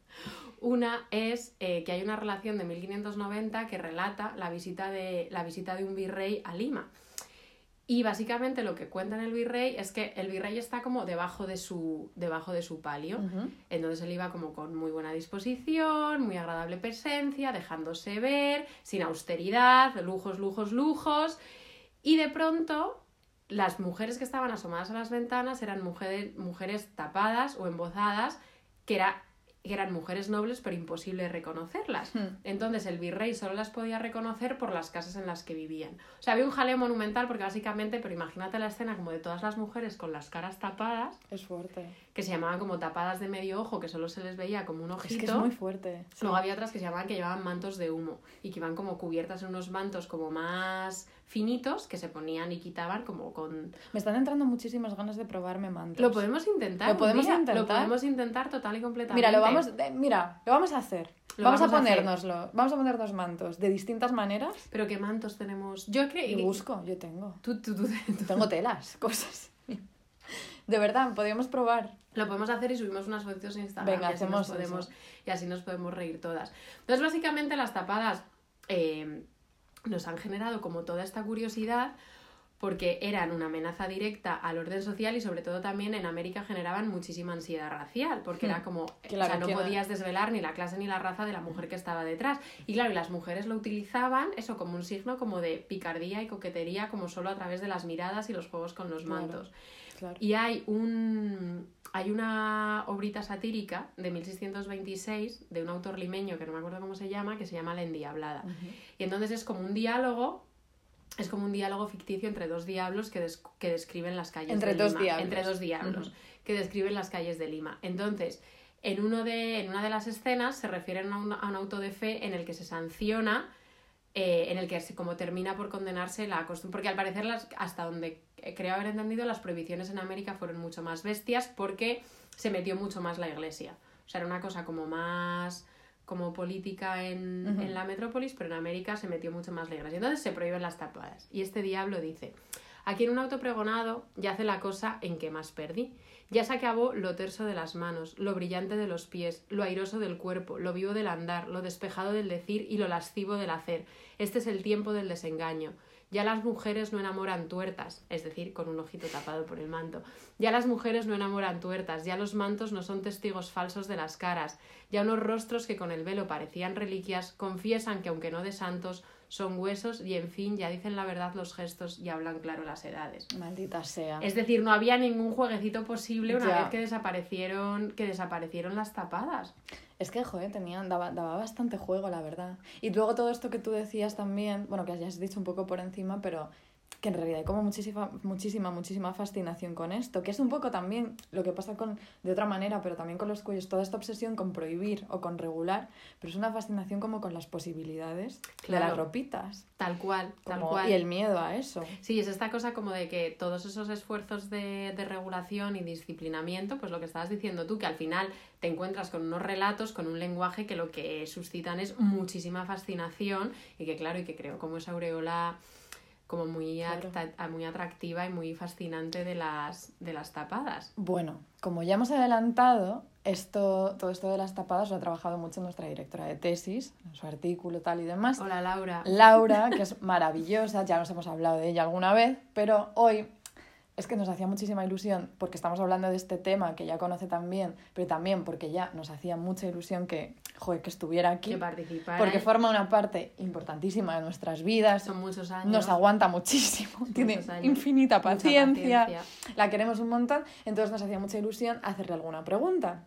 una es eh, que hay una relación de 1590 que relata la visita, de, la visita de un virrey a Lima. Y básicamente lo que cuenta en el virrey es que el virrey está como debajo de su, debajo de su palio. Entonces él iba como con muy buena disposición, muy agradable presencia, dejándose ver, sin austeridad, lujos, lujos, lujos. Y de pronto las mujeres que estaban asomadas a las ventanas eran mujeres, mujeres tapadas o embozadas, que, era, eran mujeres nobles pero imposible reconocerlas. Hmm. Entonces el virrey solo las podía reconocer por las casas en las que vivían. O sea, había un jaleo monumental porque básicamente, pero imagínate la escena como de todas las mujeres con las caras tapadas Es fuerte. Que se llamaban como tapadas de medio ojo, que solo se les veía como un ojito. Es que es muy fuerte. Sí. Luego había otras que se llamaban que llevaban mantos de humo y que iban como cubiertas en unos mantos como más finitos que se ponían y quitaban como con... Me están entrando muchísimas ganas de probarme mantos. Lo podemos intentar. ¿Lo podemos intentar? Lo podemos intentar total y completamente. Mira, lo vamos, eh, mira, lo vamos a hacer. Lo vamos, vamos a a ponérnoslo. Vamos a ponernos mantos de distintas maneras. Pero qué mantos tenemos. Yo creo Y busco, yo tengo. Tú, tú, tú- tú- Tengo telas, cosas. De verdad, podríamos probar. Lo podemos hacer y subimos unas fotos en Instagram. Venga, y así nos podemos, eso. Y así nos podemos reír todas. Entonces, básicamente, las tapadas eh, nos han generado como toda esta curiosidad porque eran una amenaza directa al orden social y sobre todo también en América generaban muchísima ansiedad racial, porque era Hmm. como, o sea, no podías desvelar ni la clase ni la raza de la mujer que estaba detrás. Y claro, y las mujeres lo utilizaban eso como un signo como de picardía y coquetería, como solo a través de las miradas y los juegos con los Claro. mantos. Claro. Y hay un hay una obrita satírica de 1626 de un autor limeño que no me acuerdo cómo se llama, que se llama La Endiablada. Y entonces es como un diálogo, es como un diálogo ficticio entre dos diablos que, des- que describen las calles Entre de dos Lima. diablos. Entre dos diablos que describen las calles de Lima. Entonces, en, uno de, en una de las escenas se refieren a un, a un auto de fe en el que se sanciona eh, en el que se, como termina por condenarse la costumbre. Porque al parecer, las, hasta donde creo haber entendido, las prohibiciones en América fueron mucho más bestias porque se metió mucho más la iglesia. O sea, era una cosa como más como política en, en la metrópolis, pero en América se metió mucho más la iglesia. Entonces se prohíben las tapadas. Y este diablo dice, aquí en un auto pregonado yace la cosa en que más perdí. Ya se acabó lo terso de las manos, lo brillante de los pies, lo airoso del cuerpo, lo vivo del andar, lo despejado del decir y lo lascivo del hacer. Este es el tiempo del desengaño. Ya las mujeres no enamoran tuertas, es decir, con un ojito tapado por el manto. Ya las mujeres no enamoran tuertas, ya los mantos no son testigos falsos de las caras, ya unos rostros que con el velo parecían reliquias confiesan que aunque no de santos, son huesos y en fin ya dicen la verdad los gestos y hablan claro las edades. Maldita sea. Es decir, no había ningún jueguecito posible una Ya. vez que desaparecieron, que desaparecieron las tapadas. Es que, joder, tenían, daba, daba bastante juego, la verdad. Y luego todo esto que tú decías también, bueno, que ya has dicho un poco por encima, pero que en realidad hay como muchísima, muchísima, muchísima fascinación con esto, que es un poco también lo que pasa con, de otra manera, pero también con los cuellos, toda esta obsesión con prohibir o con regular, pero es una fascinación como con las posibilidades de las ropitas. Tal cual, tal como- cual. y el miedo a eso. Sí, es esta cosa como de que todos esos esfuerzos de, de regulación y disciplinamiento, pues lo que estabas diciendo tú, que al final te encuentras con unos relatos, con un lenguaje que lo que suscitan es muchísima fascinación y que claro, y que creo como esa aureola como muy, Claro. acta- muy atractiva y muy fascinante de las, de las tapadas. Bueno, como ya hemos adelantado, esto, todo esto de las tapadas lo ha trabajado mucho nuestra directora de tesis, en su artículo tal y demás. Hola Laura. Laura, que es maravillosa, ya nos hemos hablado de ella alguna vez, pero hoy es que nos hacía muchísima ilusión porque estamos hablando de este tema que ya conoce también, pero también porque ya nos hacía mucha ilusión que, joder, que estuviera aquí. Que participara. Porque forma una parte importantísima de nuestras vidas. Son muchos años. Nos aguanta muchísimo, tiene infinita paciencia, paciencia. la queremos un montón, entonces nos hacía mucha ilusión hacerle alguna pregunta.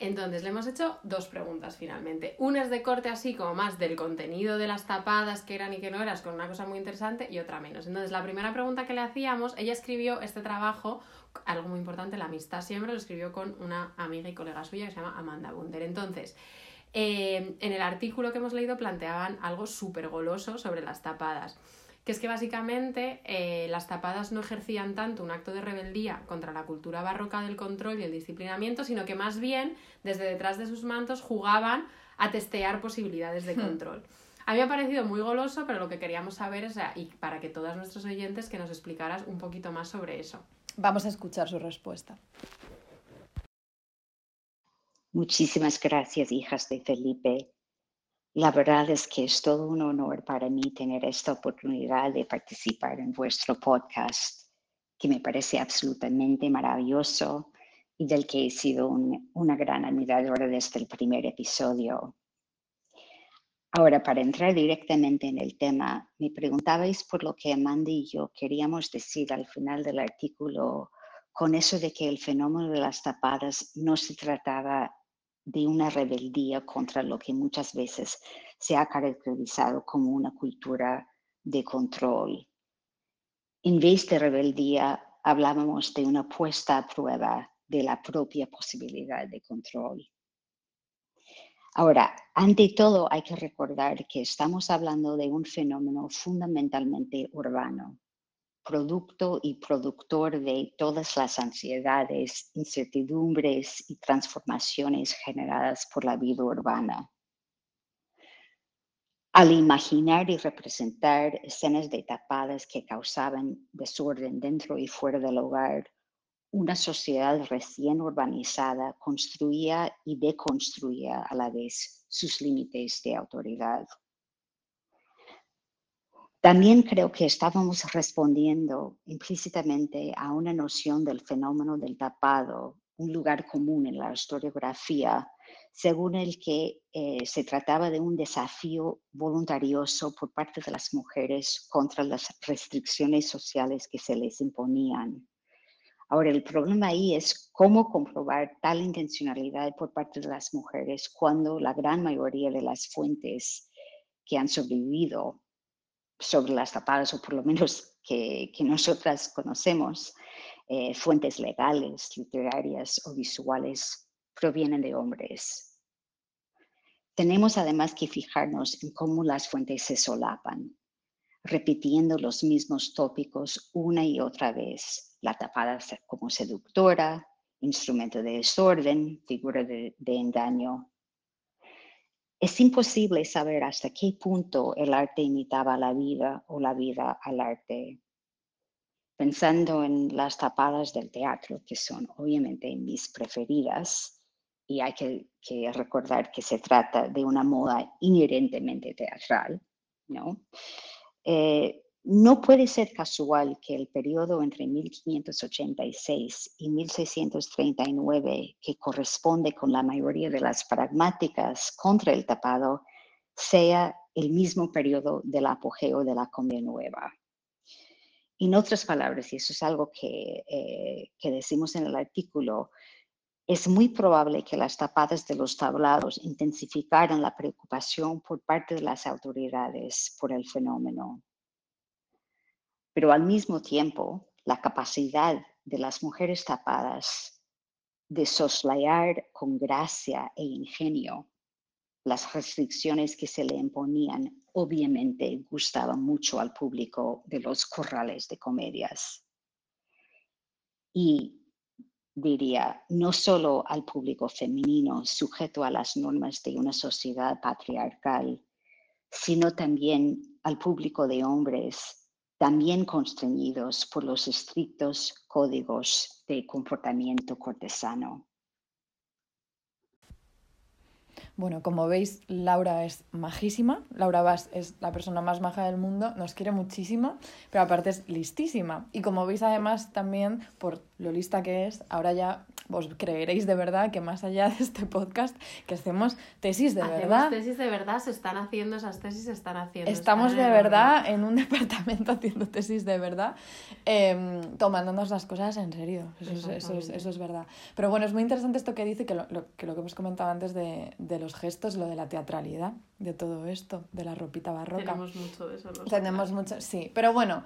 Entonces, le hemos hecho dos preguntas finalmente. Una es de corte así, como más del contenido de las tapadas, que eran y que no eras, con una cosa muy interesante, y otra menos. Entonces, la primera pregunta que le hacíamos, ella escribió este trabajo, algo muy importante, la amistad siempre, lo escribió con una amiga y colega suya que se llama Amanda Bunder. Entonces, eh, en el artículo que hemos leído planteaban algo súper goloso sobre las tapadas que es que básicamente eh, las tapadas no ejercían tanto un acto de rebeldía contra la cultura barroca del control y el disciplinamiento, sino que más bien desde detrás de sus mantos jugaban a testear posibilidades de control. A mí me ha parecido muy goloso, pero lo que queríamos saber es, y para que todos nuestros oyentes, que nos explicaras un poquito más sobre eso. Vamos a escuchar su respuesta. Muchísimas gracias, hijas de Felipe. La verdad es que es todo un honor para mí tener esta oportunidad de participar en vuestro podcast, que me parece absolutamente maravilloso y del que he sido un- una gran admiradora desde el primer episodio. Ahora, para entrar directamente en el tema, me preguntabais por lo que Amanda y yo queríamos decir al final del artículo con eso de que el fenómeno de las tapadas no se trataba de una rebeldía contra lo que muchas veces se ha caracterizado como una cultura de control. En vez de rebeldía, hablábamos de una puesta a prueba de la propia posibilidad de control. Ahora, ante todo, hay que recordar que estamos hablando de un fenómeno fundamentalmente urbano, producto y productor de todas las ansiedades, incertidumbres y transformaciones generadas por la vida urbana. Al imaginar y representar escenas de tapadas que causaban desorden dentro y fuera del hogar, una sociedad recién urbanizada construía y deconstruía a la vez sus límites de autoridad. También creo que estábamos respondiendo implícitamente a una noción del fenómeno del tapado, un lugar común en la historiografía, según el que eh, se trataba de un desafío voluntarioso por parte de las mujeres contra las restricciones sociales que se les imponían. Ahora, el problema ahí es cómo comprobar tal intencionalidad por parte de las mujeres cuando la gran mayoría de las fuentes que han sobrevivido sobre las tapadas, o por lo menos que, que nosotras conocemos, eh, fuentes legales, literarias o visuales, provienen de hombres. Tenemos además que fijarnos en cómo las fuentes se solapan, repitiendo los mismos tópicos una y otra vez. La tapada como seductora, instrumento de desorden, figura de, de engaño, es imposible saber hasta qué punto el arte imitaba la vida o la vida al arte. Pensando en las tapadas del teatro, que son obviamente mis preferidas, y hay que, recordar que se trata de una moda inherentemente teatral, ¿no? Eh, no puede ser casual que el periodo entre 1586 y 1639, que corresponde con la mayoría de las pragmáticas contra el tapado, sea el mismo periodo del apogeo de la Comedia Nueva. En otras palabras, y eso es algo eh, que decimos en el artículo, es muy probable que las tapadas de los tablados intensificaran la preocupación por parte de las autoridades por el fenómeno pero al mismo tiempo la capacidad de las mujeres tapadas de soslayar con gracia e ingenio las restricciones que se le imponían obviamente gustaban mucho al público de los corrales de comedias. Y diría, no solo al público femenino sujeto a las normas de una sociedad patriarcal, sino también al público de hombres también constreñidos por los estrictos códigos de comportamiento cortesano. Bueno, como veis, Laura es majísima. Laura Bass es la persona más maja del mundo, nos quiere muchísimo, pero aparte es listísima. Y como veis, además, también por lo lista que es, ahora ya os creeréis de verdad que más allá de este podcast, que hacemos tesis de Hacemos verdad. tesis de verdad, se están haciendo, esas tesis se están haciendo. Estamos están de verdad en un departamento haciendo tesis de verdad, em, tomándonos las cosas en serio. Eso es, eso, es, eso es verdad. Pero bueno, es muy interesante esto que dice, que lo, lo- que lo que hemos comentado antes de, de los gestos, lo de la teatralidad, de todo esto, de la ropita barroca. Tenemos mucho de eso. Tenemos mucho, sí. Pero bueno,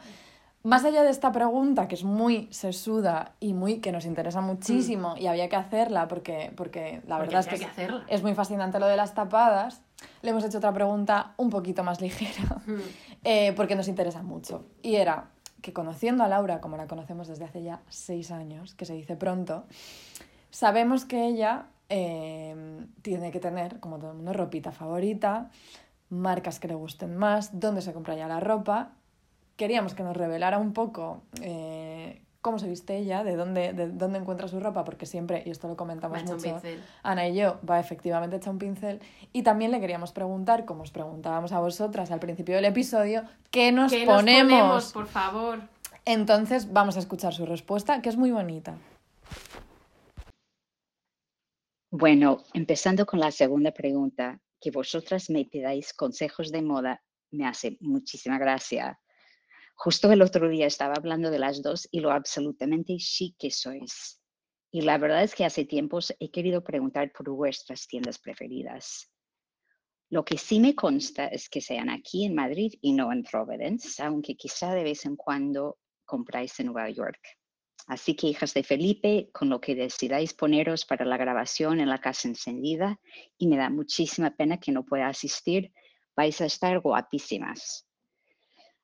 más allá de esta pregunta, que es muy sesuda y muy que nos interesa muchísimo y había que hacerla porque, porque la Porque verdad es que, es muy fascinante lo de las tapadas, le hemos hecho otra pregunta un poquito más ligera Mm. eh, porque nos interesa mucho. Y era que conociendo a Laura, como la conocemos desde hace ya seis años, que se dice pronto, sabemos que ella eh, tiene que tener, como todo el mundo, ropita favorita, marcas que le gusten más, dónde se compra ya la ropa. Queríamos que nos revelara un poco eh, cómo se viste ella, de dónde, de dónde encuentra su ropa, porque siempre, y esto lo comentamos mucho. Ana y yo, va efectivamente hecha un pincel. Y también le queríamos preguntar, como os preguntábamos a vosotras al principio del episodio, ¿qué nos, ¿Qué nos ponemos? ponemos, por favor? Entonces vamos a escuchar su respuesta, que es muy bonita. Bueno, empezando con la segunda pregunta, que vosotras me pidáis consejos de moda, me hace muchísima gracia. Justo el otro día estaba hablando de las dos y lo absolutamente chic que sois. Y la verdad es que hace tiempos he querido preguntar por vuestras tiendas preferidas. Lo que sí me consta es que sean aquí en Madrid y no en Providence, aunque quizá de vez en cuando compráis en Nueva York. Así que, hijas de Felipe, con lo que decidáis poneros para la grabación en la casa encendida, y me da muchísima pena que no pueda asistir, vais a estar guapísimas.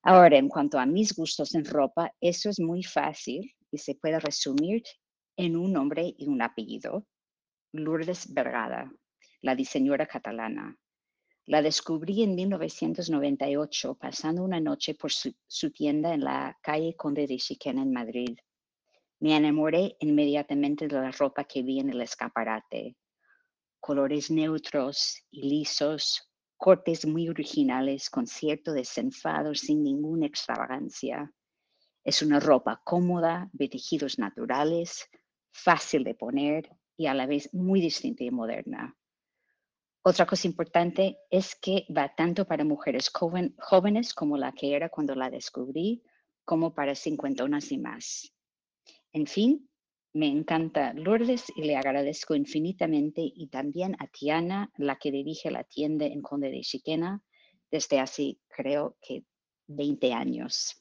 Ahora, en cuanto a mis gustos en ropa, eso es muy fácil y se puede resumir en un nombre y un apellido. Lourdes Vergada, la diseñadora catalana. La descubrí en 1998 pasando una noche por su, tienda en la calle Conde de Chiquena en Madrid. Me enamoré inmediatamente de la ropa que vi en el escaparate. Colores neutros y lisos, cortes muy originales con cierto desenfado sin ninguna extravagancia. Es una ropa cómoda, de tejidos naturales, fácil de poner y a la vez muy distinta y moderna. Otra cosa importante es que va tanto para mujeres joven, jóvenes como la que era cuando la descubrí, como para cincuentonas y más. En fin, me encanta Lourdes y le agradezco infinitamente y también a Tiana, la que dirige la tienda en Conde de Chiquena desde hace creo que 20 años.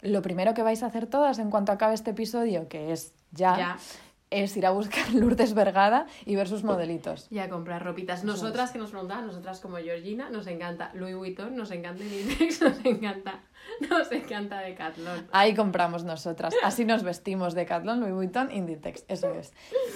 Lo primero que vais a hacer todas en cuanto acabe este episodio, que es ya, Ya. es ir a buscar Lourdes Vergada y ver sus modelitos. Y a comprar ropitas. Nosotras que nos preguntaban, nosotras como Georgina, nos encanta Louis Vuitton, nos encanta Inditex, nos encanta, nos encanta Decathlon. Ahí compramos nosotras. Así nos vestimos Decathlon, Louis Vuitton, Inditex. Eso es.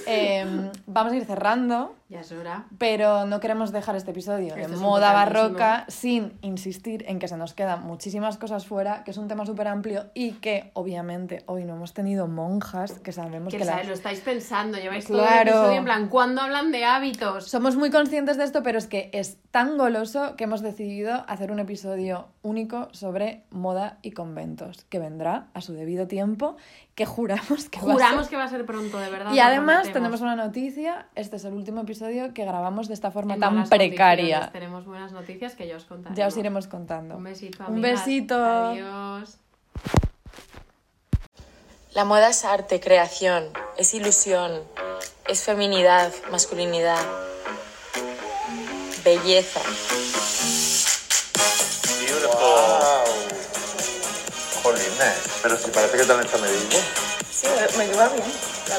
Em, vamos a ir cerrando, Ya es hora. pero no queremos dejar este episodio de es moda barroca sin insistir en que se nos quedan muchísimas cosas fuera, que es un tema súper amplio y que obviamente hoy no hemos tenido monjas, que sabemos Que que, ¿sabes? las- lo estáis pensando, lleváis todo el episodio en plan, ¿cuándo hablan de hábitos? Somos muy conscientes de esto, pero es que es tan goloso que hemos decidido hacer un episodio único sobre moda y conventos, que vendrá a su debido tiempo, que juramos que va a Juramos ser- que va a ser pronto, de verdad. Y además tenemos una noticia, este es el último episodio que grabamos de esta forma En tan precaria. noticias, Tenemos buenas noticias que ya os contaré. Ya os iremos contando. Un besito, Un amigas. besito. Adiós. La moda es arte, creación, es ilusión, es feminidad, masculinidad, belleza. Wow. Pero si parece que te han hecho. Sí, me iba bien.